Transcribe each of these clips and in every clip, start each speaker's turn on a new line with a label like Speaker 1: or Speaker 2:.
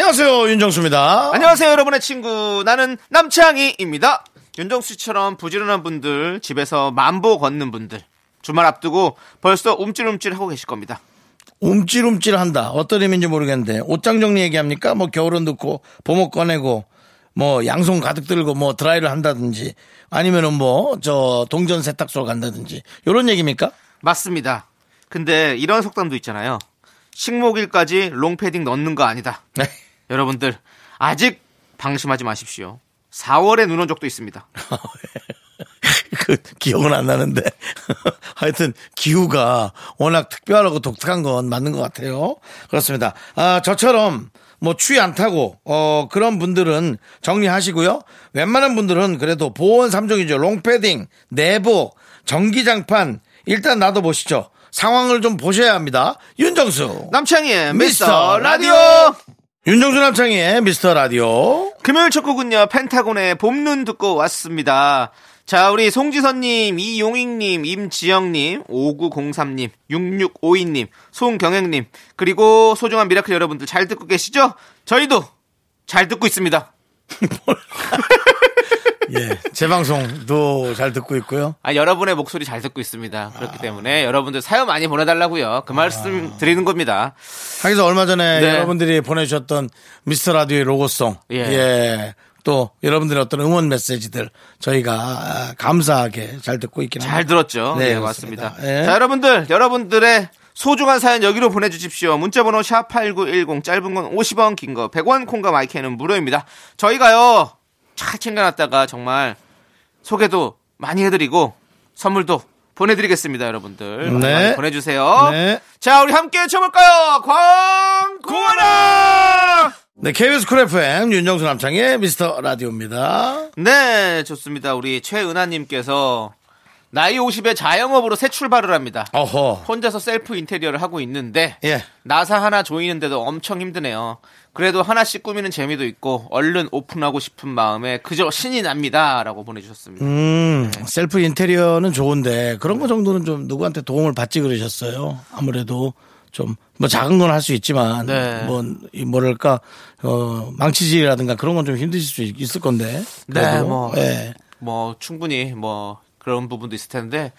Speaker 1: 안녕하세요 윤정수입니다.
Speaker 2: 안녕하세요, 여러분의 친구. 나는 남창희입니다. 윤정수 씨처럼 부지런한 분들, 집에서 만보 걷는 분들, 주말 앞두고 벌써 움찔움찔 하고 계실 겁니다.
Speaker 1: 움찔움찔한다. 어떤 의미인지 모르겠는데 옷장 정리 얘기합니까? 뭐 겨울은 넣고 봄옷 꺼내고 뭐 양손 가득 들고 뭐 드라이를 한다든지 아니면은 뭐 저 동전 세탁소 간다든지 이런 얘기입니까?
Speaker 2: 맞습니다. 근데 이런 속담도 있잖아요. 식목일까지 롱패딩 넣는 거 아니다.
Speaker 1: 네.
Speaker 2: 여러분들, 아직 방심하지 마십시오. 4월에 눈 온 적도 있습니다.
Speaker 1: 그 기억은 안 나는데 하여튼 기후가 워낙 특별하고 독특한 건 맞는 것 같아요. 그렇습니다. 아 저처럼 뭐 추위 안 타고 어 그런 분들은 정리하시고요. 웬만한 분들은 그래도 보온 3종이죠. 롱패딩, 내복, 전기장판 일단 놔둬 보시죠. 상황을 좀 보셔야 합니다. 윤정수
Speaker 2: 남창희의
Speaker 1: 미스터
Speaker 2: 라디오!
Speaker 1: 윤정수 남창희의 미스터 라디오.
Speaker 2: 금요일 첫 곡은요, 펜타곤의 봄눈 듣고 왔습니다. 자, 우리 송지선님, 이용익님, 임지영님, 5903님, 6652님, 송경행님, 그리고 소중한 미라클 여러분들 잘 듣고 계시죠? 저희도 잘 듣고 있습니다.
Speaker 1: 예, 제 방송도 잘 듣고 있고요.
Speaker 2: 아, 여러분의 목소리 잘 듣고 있습니다. 그렇기 때문에 여러분들 사연 많이 보내달라고요. 그 말씀 드리는 겁니다.
Speaker 1: 하기서 얼마 전에
Speaker 2: 네.
Speaker 1: 여러분들이 보내주셨던 미스터 라디오의 로고송.
Speaker 2: 예.
Speaker 1: 예. 또 여러분들의 어떤 응원 메시지들 저희가 아, 감사하게 잘 듣고 있긴
Speaker 2: 잘
Speaker 1: 합니다.
Speaker 2: 들었죠?
Speaker 1: 네,
Speaker 2: 네. 맞습니다.
Speaker 1: 예.
Speaker 2: 자, 여러분들, 여러분들의 소중한 사연 여기로 보내주십시오. 문자번호 샵8910, 짧은 건 50원, 긴 거 100원, 콩과 마이크는 무료입니다. 저희가요, 잘 챙겨놨다가 정말 소개도 많이 해드리고 선물도 보내드리겠습니다, 여러분들.
Speaker 1: 네.
Speaker 2: 많이 보내주세요.
Speaker 1: 네.
Speaker 2: 자, 우리 함께 외쳐볼까요? 광고하라!
Speaker 1: 네, KBS Cool FM 윤정수 남창의 미스터 라디오입니다.
Speaker 2: 네, 좋습니다. 우리 최은하님께서 나이 50에 자영업으로 새 출발을 합니다.
Speaker 1: 어허.
Speaker 2: 혼자서 셀프 인테리어를 하고 있는데
Speaker 1: 예.
Speaker 2: 나사 하나 조이는데도 엄청 힘드네요. 그래도 하나씩 꾸미는 재미도 있고 얼른 오픈하고 싶은 마음에 그저 신이 납니다라고 보내주셨습니다.
Speaker 1: 음, 셀프 인테리어는 좋은데 그런 거 정도는 좀 누구한테 도움을 받지 그러셨어요. 아무래도 좀 뭐 작은 건 할 수 있지만
Speaker 2: 네.
Speaker 1: 뭐이 뭐랄까 어 망치질이라든가 그런 건 좀 힘드실 수 있을 건데.
Speaker 2: 네,
Speaker 1: 그래도,
Speaker 2: 뭐,
Speaker 1: 예.
Speaker 2: 뭐 충분히 뭐 그런 부분도 있을 텐데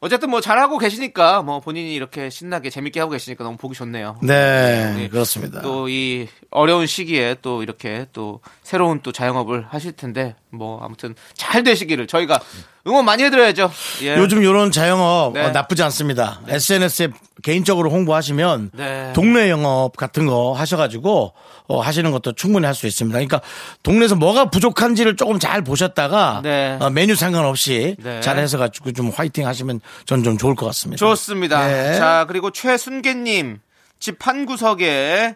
Speaker 2: 어쨌든 뭐 잘하고 계시니까 뭐 본인이 이렇게 신나게 재밌게 하고 계시니까 너무 보기 좋네요.
Speaker 1: 네,
Speaker 2: 네.
Speaker 1: 그렇습니다.
Speaker 2: 또 이 어려운 시기에 또 이렇게 또 새로운 또 자영업을 하실 텐데 뭐 아무튼 잘 되시기를 저희가 응원 많이 해드려야죠. 예.
Speaker 1: 요즘 이런 자영업
Speaker 2: 네.
Speaker 1: 어, 나쁘지 않습니다. SNS에 개인적으로 홍보하시면
Speaker 2: 네.
Speaker 1: 동네 영업 같은 거 하셔가지고 어, 하시는 것도 충분히 할 수 있습니다. 그러니까 동네에서 뭐가 부족한지를 조금 잘 보셨다가
Speaker 2: 네.
Speaker 1: 어, 메뉴 상관없이
Speaker 2: 네.
Speaker 1: 잘 해서가지고 좀 화이팅 하시면 전 좀 좋을 것 같습니다.
Speaker 2: 좋습니다.
Speaker 1: 네.
Speaker 2: 자, 그리고 최순계님, 집 한 구석에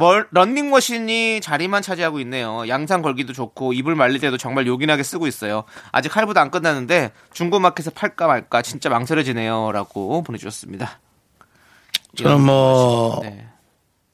Speaker 2: 멀, 런닝머신이 자리만 차지하고 있네요. 양산 걸기도 좋고, 이불 말릴 때도 정말 요긴하게 쓰고 있어요. 아직 할부도 안 끝났는데, 중고마켓에 팔까 말까 진짜 망설여지네요. 라고 보내주셨습니다.
Speaker 1: 저는 뭐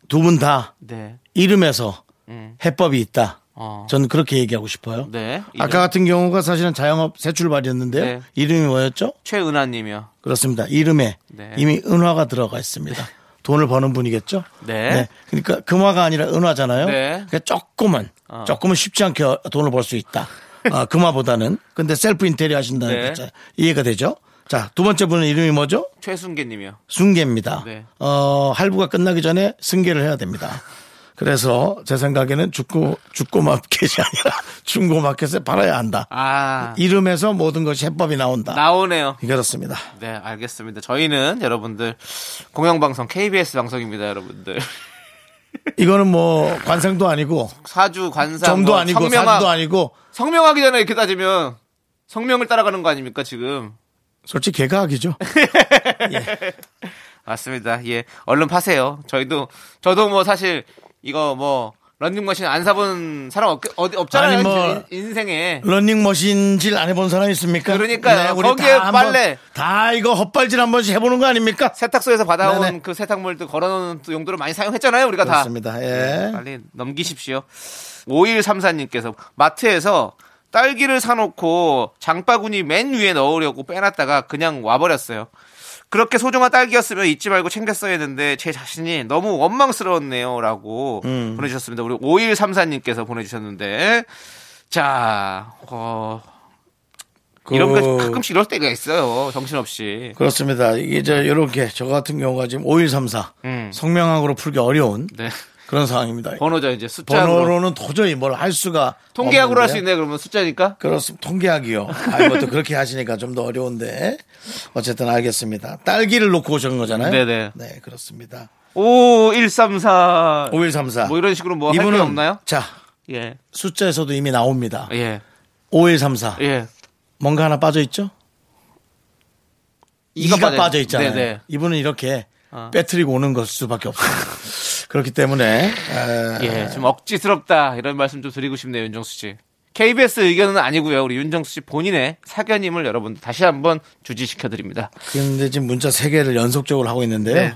Speaker 1: 두 분다
Speaker 2: 네. 네.
Speaker 1: 이름에서
Speaker 2: 음.
Speaker 1: 해법이 있다.
Speaker 2: 어.
Speaker 1: 저는 그렇게 얘기하고 싶어요.
Speaker 2: 네.
Speaker 1: 아까 같은 경우가 사실은 자영업 새 출발이었는데요.
Speaker 2: 네.
Speaker 1: 이름이 뭐였죠?
Speaker 2: 최은하님이요.
Speaker 1: 그렇습니다. 이름에
Speaker 2: 네.
Speaker 1: 이미 은화가 들어가 있습니다. 돈을 버는 분이겠죠?
Speaker 2: 네.
Speaker 1: 그러니까 금화가 아니라 은화잖아요.
Speaker 2: 네.
Speaker 1: 그러니까 조금은
Speaker 2: 어.
Speaker 1: 조금은 쉽지 않게 돈을 벌 수 있다. 아, 금화보다는. 근데 셀프 인테리어 하신다는
Speaker 2: 네.
Speaker 1: 거 이해가 되죠? 자, 두 번째 분은 이름이 뭐죠?
Speaker 2: 최순계 님이요.
Speaker 1: 순계입니다.
Speaker 2: 네.
Speaker 1: 어, 할부가 끝나기 전에 승계를 해야 됩니다. 그래서 제 생각에는 죽고, 죽고 마켓이 아니라 중고 마켓에 팔아야 한다.
Speaker 2: 아.
Speaker 1: 이름에서 모든 것이 해법이 나온다.
Speaker 2: 나오네요.
Speaker 1: 그렇습니다.
Speaker 2: 네, 알겠습니다. 저희는 여러분들 공영방송 KBS 방송입니다, 여러분들.
Speaker 1: 이거는 뭐 관상도 아니고
Speaker 2: 사주 관사
Speaker 1: 점도
Speaker 2: 뭐
Speaker 1: 아니고
Speaker 2: 성명학,
Speaker 1: 사주도 아니고
Speaker 2: 성명학이잖아요. 이렇게 따지면 성명을 따라가는 거 아닙니까 지금?
Speaker 1: 솔직히 개가학이죠.
Speaker 2: 맞습니다. 예, 얼른 파세요. 저희도 저도 뭐 사실 이거 뭐 런닝머신 안 사본 사람 없, 어디 없잖아요.
Speaker 1: 아니, 뭐-
Speaker 2: 인- 인생에.
Speaker 1: 런닝머신질 안 해본 사람 있습니까? 네,
Speaker 2: 그러니까요.
Speaker 1: 우리
Speaker 2: 거기에
Speaker 1: 다
Speaker 2: 빨래.
Speaker 1: 다 이거 헛발질 한 번씩 해보는 거 아닙니까?
Speaker 2: 세탁소에서 받아온
Speaker 1: 네네.
Speaker 2: 그 세탁물도 걸어놓은 또 용도로 많이 사용했잖아요. 우리가 다.
Speaker 1: 그렇습니다. 예.
Speaker 2: 빨리 넘기십시오. 5134님께서 마트에서 딸기를 사놓고 장바구니 맨 위에 넣으려고 빼놨다가 그냥 와버렸어요. 그렇게 소중한 딸기였으면 잊지 말고 챙겼어야 했는데 제 자신이 너무 원망스러웠네요. 라고
Speaker 1: 음.
Speaker 2: 보내주셨습니다. 우리 5134님께서 보내주셨는데 자, 어, 이런
Speaker 1: 그-
Speaker 2: 거 가끔씩 이럴 때가 있어요. 정신없이.
Speaker 1: 그렇습니다. 이게 저 이렇게 저 같은 경우가 지금 5134
Speaker 2: 음.
Speaker 1: 성명학으로 풀기 어려운
Speaker 2: 네.
Speaker 1: 그런 상황입니다.
Speaker 2: 번호죠, 이제 숫자로.
Speaker 1: 번호로는 도저히 뭘 할 수가
Speaker 2: 통계학으로 할 수. 있네, 그러면 숫자니까?
Speaker 1: 그렇습니다. 통계학이요. 아, 이것도 그렇게 하시니까 좀 더 어려운데 어쨌든 알겠습니다. 딸기를 놓고 오신 거잖아요.
Speaker 2: 네네.
Speaker 1: 네, 그렇습니다.
Speaker 2: 5134.
Speaker 1: 5134.
Speaker 2: 뭐 이런 식으로 뭐
Speaker 1: 이분은
Speaker 2: 없나요?
Speaker 1: 자
Speaker 2: 예.
Speaker 1: 숫자에서도 이미 나옵니다.
Speaker 2: 예.
Speaker 1: 5134
Speaker 2: 예.
Speaker 1: 뭔가 하나 빠져 있죠?
Speaker 2: 이가
Speaker 1: 2가
Speaker 2: 빠져
Speaker 1: 있잖아요.
Speaker 2: 네네.
Speaker 1: 이분은 이렇게
Speaker 2: 어.
Speaker 1: 빼트리고 오는 것 수밖에 없어요. 그렇기 때문에 에,
Speaker 2: 예. 좀 억지스럽다. 이런 말씀 좀 드리고 싶네요, 윤정수 씨. KBS 의견은 아니고요. 우리 윤정수 씨 본인의 사견임을 여러분 다시 한번 주지시켜 드립니다.
Speaker 1: 근데 지금 문자 3개를 연속적으로 하고 있는데요.
Speaker 2: 네.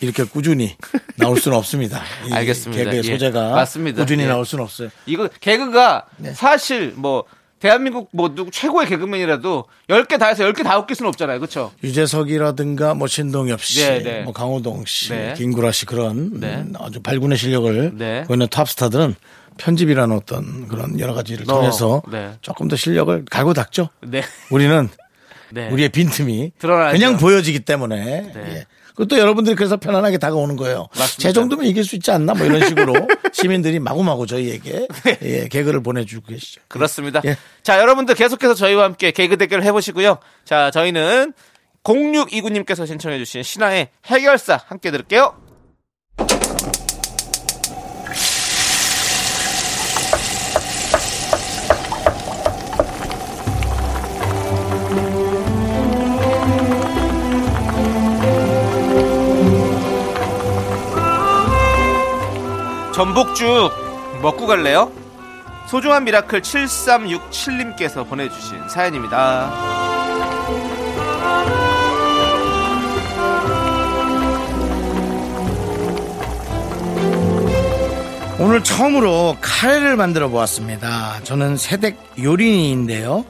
Speaker 1: 이렇게 꾸준히 나올 수는 없습니다. 이
Speaker 2: 알겠습니다.
Speaker 1: 개그의
Speaker 2: 예.
Speaker 1: 소재가
Speaker 2: 맞습니다.
Speaker 1: 꾸준히
Speaker 2: 예.
Speaker 1: 나올 수는 없어요.
Speaker 2: 이거 개그가
Speaker 1: 네.
Speaker 2: 사실 뭐 대한민국 뭐 누구 최고의 개그맨이라도 10개 다 해서 10개 다 웃길 수는 없잖아요. 그렇죠?
Speaker 1: 유재석이라든가 뭐 신동엽 씨,
Speaker 2: 네, 네.
Speaker 1: 뭐 강호동 씨,
Speaker 2: 네.
Speaker 1: 김구라 씨 그런
Speaker 2: 네.
Speaker 1: 음, 아주 발군의 실력을
Speaker 2: 네.
Speaker 1: 보이는 탑스타들은 편집이라는 어떤 그런 여러 가지를
Speaker 2: 어,
Speaker 1: 통해서
Speaker 2: 네.
Speaker 1: 조금 더 실력을 갈고 닦죠.
Speaker 2: 네.
Speaker 1: 우리는
Speaker 2: 네.
Speaker 1: 우리의 빈틈이
Speaker 2: 드러나죠.
Speaker 1: 그냥 보여지기 때문에
Speaker 2: 네.
Speaker 1: 예. 그것도 여러분들이 그래서 편안하게 다가오는 거예요.
Speaker 2: 맞습니다.
Speaker 1: 제 정도면 이길 수 있지 않나 뭐 이런 식으로 시민들이 마구마구 저희에게 예, 개그를 보내주고 계시죠.
Speaker 2: 그렇습니다.
Speaker 1: 예.
Speaker 2: 자, 여러분들 계속해서 저희와 함께 개그 대결을 해보시고요. 자, 저희는 0629님께서 신청해주신 신화의 해결사 함께 들을게요. 전복죽 먹고 갈래요? 소중한 miracle 7367님께서 보내주신 사연입니다.
Speaker 1: 오늘 처음으로 카레를 만들어 보았습니다. 저는 새댁 요린이인데요.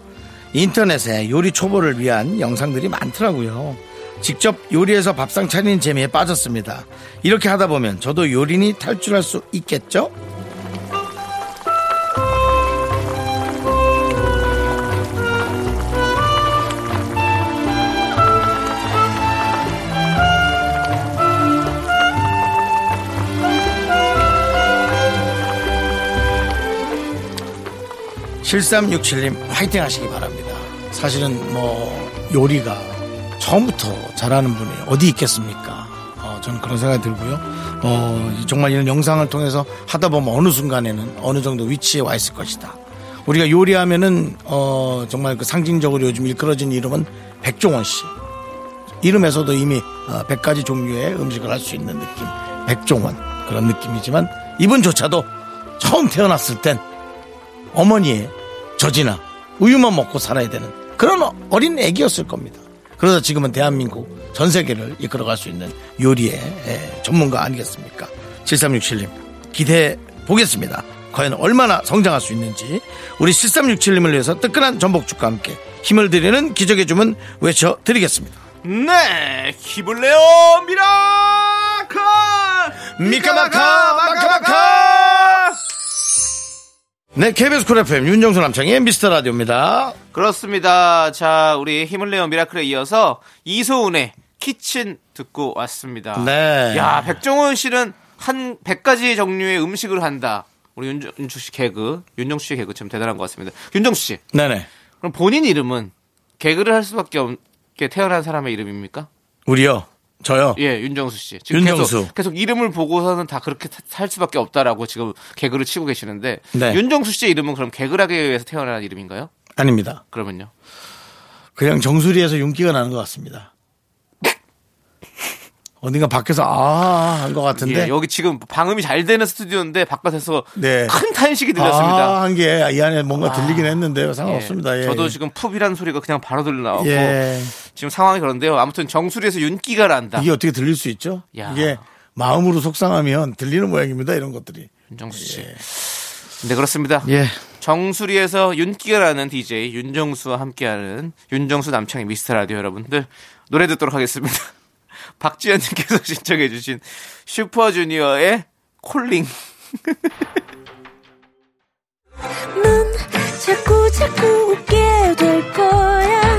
Speaker 1: 인터넷에 요리 초보를 위한 영상들이 많더라고요. 직접 요리해서 밥상 차리는 재미에 빠졌습니다. 이렇게 하다 보면 저도 요리니 탈출할 수 있겠죠? (7367님) 화이팅 하시기 바랍니다 사실은 뭐 요리가 처음부터 잘하는 분이 어디 있겠습니까? 어, 저는 그런 생각이 들고요. 어, 정말 이런 영상을 통해서 하다 보면 어느 순간에는 어느 정도 위치에 와 있을 것이다. 우리가 요리하면은 어, 정말 그 상징적으로 요즘 일컬어진 이름은 백종원 씨. 이름에서도 이미 어, 100가지 종류의 음식을 할 수 있는 느낌. 백종원. 그런 느낌이지만 이분조차도 처음 태어났을 땐 어머니의 젖이나 우유만 먹고 살아야 되는 그런 어린 애기였을 겁니다. 그러다 지금은 대한민국 전 세계를 이끌어갈 수 있는 요리의 에, 전문가 아니겠습니까? 7367님 기대해 보겠습니다. 과연 얼마나 성장할 수 있는지 우리 7367님을 위해서 뜨끈한 전복죽과 함께 힘을 드리는 기적의 주문 외쳐드리겠습니다.
Speaker 2: 네, 힘을 내요, miracle!
Speaker 1: 미카마카 마카마카 네 KBS Cool FM 윤정수 남창의 미스터 라디오입니다.
Speaker 2: 그렇습니다. 자, 우리 힘을 내요 miracle에 이어서 이소은의 키친 듣고 왔습니다.
Speaker 1: 네.
Speaker 2: 야, 백종원 씨는 한 100가지 종류의 음식을 한다. 우리 윤, 윤주 씨 개그, 윤정수 씨 개그 참 대단한 것 같습니다. 윤정수 씨,
Speaker 1: 네네.
Speaker 2: 그럼 본인 이름은 개그를 할 수밖에 없게 태어난 사람의 이름입니까?
Speaker 1: 우리요. 저요.
Speaker 2: 예, 윤정수 씨. 지금
Speaker 1: 윤정수.
Speaker 2: 계속, 계속 이름을 보고서는 다 그렇게 사- 살 수밖에 없다라고 지금 개그를 치고 계시는데
Speaker 1: 네.
Speaker 2: 윤정수 씨의 이름은 그럼 개그를 하기 위해서 태어난 이름인가요?
Speaker 1: 아닙니다.
Speaker 2: 그러면요.
Speaker 1: 그냥 정수리에서 윤기가 나는 것 같습니다. 어딘가 밖에서 아, 한 것 같은데.
Speaker 2: 예, 여기 지금 방음이 잘 되는 스튜디오인데 바깥에서
Speaker 1: 네.
Speaker 2: 큰 탄식이 들렸습니다.
Speaker 1: 아, 한 게 이 안에 뭔가 들리긴 했는데요. 상관없습니다. 예.
Speaker 2: 저도 지금 푹이라는 소리가 그냥 바로 들려 나오고
Speaker 1: 예.
Speaker 2: 지금 상황이 그런데요. 아무튼 정수리에서 윤기가 난다.
Speaker 1: 이게 어떻게 들릴 수 있죠?
Speaker 2: 야.
Speaker 1: 이게 마음으로 속상하면 들리는 모양입니다. 이런 것들이.
Speaker 2: 윤정수 씨. 네 그렇습니다.
Speaker 1: 예.
Speaker 2: 정수리에서 윤기가 나는 DJ 윤정수와 함께하는 윤정수 남창의 미스터 라디오 여러분들 노래 듣도록 하겠습니다. 박지현님께서 신청해주신 슈퍼주니어의 콜링.
Speaker 3: 넌 자꾸 자꾸 웃게 될 거야.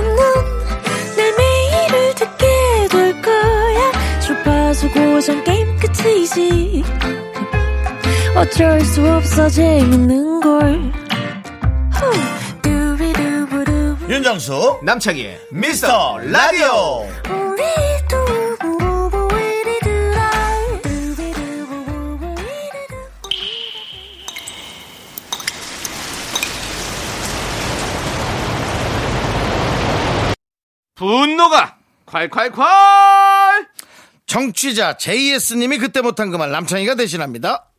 Speaker 3: 넌내 매일을 듣게 될 거야. 주파수 고정 게임 끝이지. 어쩔 수 없어 재밌는 걸. 후.
Speaker 1: 윤정수
Speaker 2: 남창희의
Speaker 1: 미스터 라디오.
Speaker 2: 분노가 콸콸콸!
Speaker 1: 정취자 JS님이 그때 못한 그 말 남창희가 대신합니다.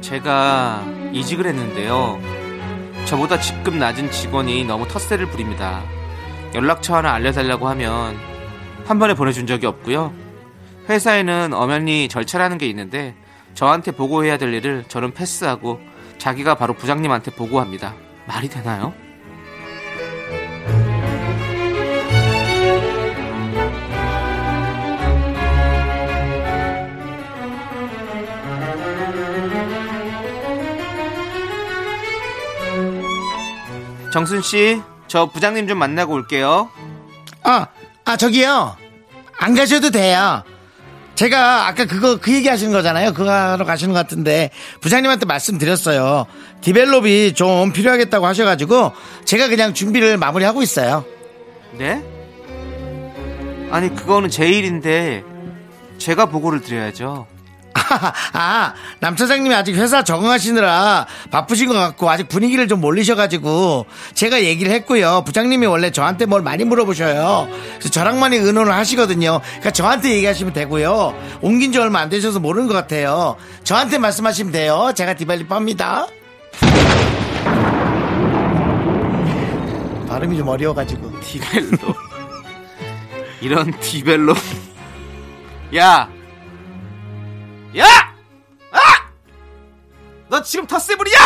Speaker 2: 제가 이직을 했는데요. 저보다 직급 낮은 직원이 너무 텃세를 부립니다. 연락처 하나 알려달라고 하면 한 번에 보내준 적이 없고요. 회사에는 엄연히 절차라는 게 있는데 저한테 보고해야 될 일을 저는 패스하고 자기가 바로 부장님한테 보고합니다. 말이 되나요? 정순 씨, 저 부장님 좀 만나고 올게요.
Speaker 1: 아, 아, 저기요. 안 가셔도 돼요. 제가 아까 그거 그 얘기 하시는 거잖아요. 그거 하러 가시는 것 같은데 부장님한테 말씀드렸어요. 디벨롭이 좀 필요하겠다고 하셔가지고 제가 그냥 준비를 마무리하고 있어요.
Speaker 2: 네? 아니 그거는 제 일인데 제가 보고를 드려야죠.
Speaker 1: 아, 남 차장님이 아직 회사 적응하시느라 바쁘신 것 같고 아직 분위기를 좀 모르셔가지고 제가 얘기를 했고요. 부장님이 원래 저한테 뭘 많이 물어보셔요. 그래서 저랑 많이 의논을 하시거든요. 그러니까 저한테 얘기하시면 되고요. 옮긴 지 얼마 안 되셔서 모르는 것 같아요. 저한테 말씀하시면 돼요. 제가 develop 합니다. 발음이 좀 어려워가지고.
Speaker 2: develop 이런 develop 야! 야! 아! 너 지금 부리냐?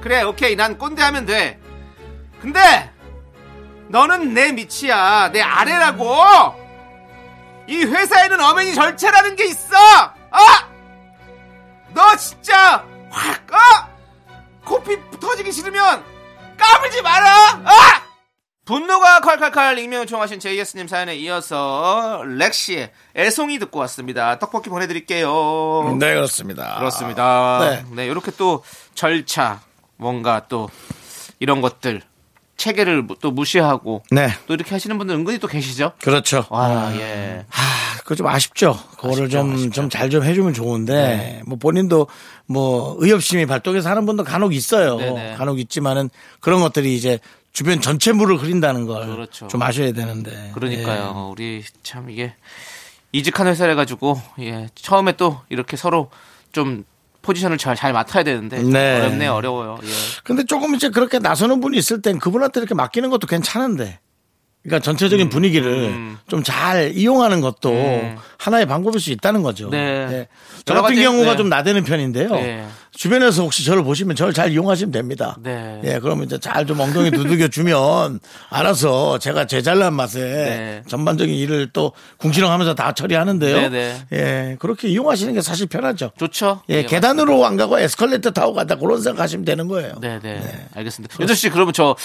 Speaker 2: 그래 오케이 난 꼰대 하면 돼 근데 너는 내 밑이야 내 아래라고 이 회사에는 엄연히 절차라는 게 있어 아! 너 진짜 확 어? 코피 터지기 싫으면 까불지 마라 아! 분노가 콸콸콸 익명 요청하신 JS님 사연에 이어서 렉시의 애송이 듣고 왔습니다. 떡볶이 보내드릴게요.
Speaker 1: 네, 그렇습니다.
Speaker 2: 그렇습니다.
Speaker 1: 네.
Speaker 2: 네. 이렇게 또 절차, 뭔가 또 이런 것들, 체계를 또 무시하고
Speaker 1: 네,
Speaker 2: 또 이렇게 하시는 분들 은근히 또 계시죠?
Speaker 1: 그렇죠.
Speaker 2: 와, 예.
Speaker 1: 아, 그거 좀 아쉽죠. 그거를 좀, 좀 잘좀 해주면 좋은데, 뭐 본인도 뭐 의협심이 발동해서 하는 분도 간혹 있어요.
Speaker 2: 네네.
Speaker 1: 간혹 있지만은 그런 것들이 이제 주변 전체 물을 흐린다는 걸좀
Speaker 2: 그렇죠.
Speaker 1: 아셔야 되는데.
Speaker 2: 그러니까요. 우리 참 이게 이직한 회사래 가지고 예 처음에 또 이렇게 서로 좀 포지션을 잘, 잘 맡아야 되는데 좀
Speaker 1: 네.
Speaker 2: 어렵네 어려워요. 예.
Speaker 1: 근데 조금 이제 그렇게 나서는 분이 있을 땐 그분한테 이렇게 맡기는 것도 괜찮은데. 그러니까 전체적인 분위기를
Speaker 2: 음.
Speaker 1: 좀잘 이용하는 것도
Speaker 2: 음.
Speaker 1: 하나의 방법일 수 있다는 거죠.
Speaker 2: 네.
Speaker 1: 저
Speaker 2: 여러
Speaker 1: 같은
Speaker 2: 가지,
Speaker 1: 경우가
Speaker 2: 네.
Speaker 1: 좀 나대는 편인데요.
Speaker 2: 네.
Speaker 1: 주변에서 혹시 저를 보시면 저를 잘 이용하시면 됩니다.
Speaker 2: 네.
Speaker 1: 예, 그러면 이제 잘 좀 엉덩이 두들겨 주면 알아서 제가 제 잘난 맛에
Speaker 2: 네.
Speaker 1: 전반적인 일을 또 궁시렁하면서 다 처리하는데요.
Speaker 2: 네, 네.
Speaker 1: 예, 그렇게 이용하시는 게 사실 편하죠.
Speaker 2: 좋죠.
Speaker 1: 예, 계단으로 안 가고 에스컬레이터 타고 가다 그런 생각하시면 되는 거예요.
Speaker 2: 네 네. 알겠습니다. 윤조 씨, 그러면 저,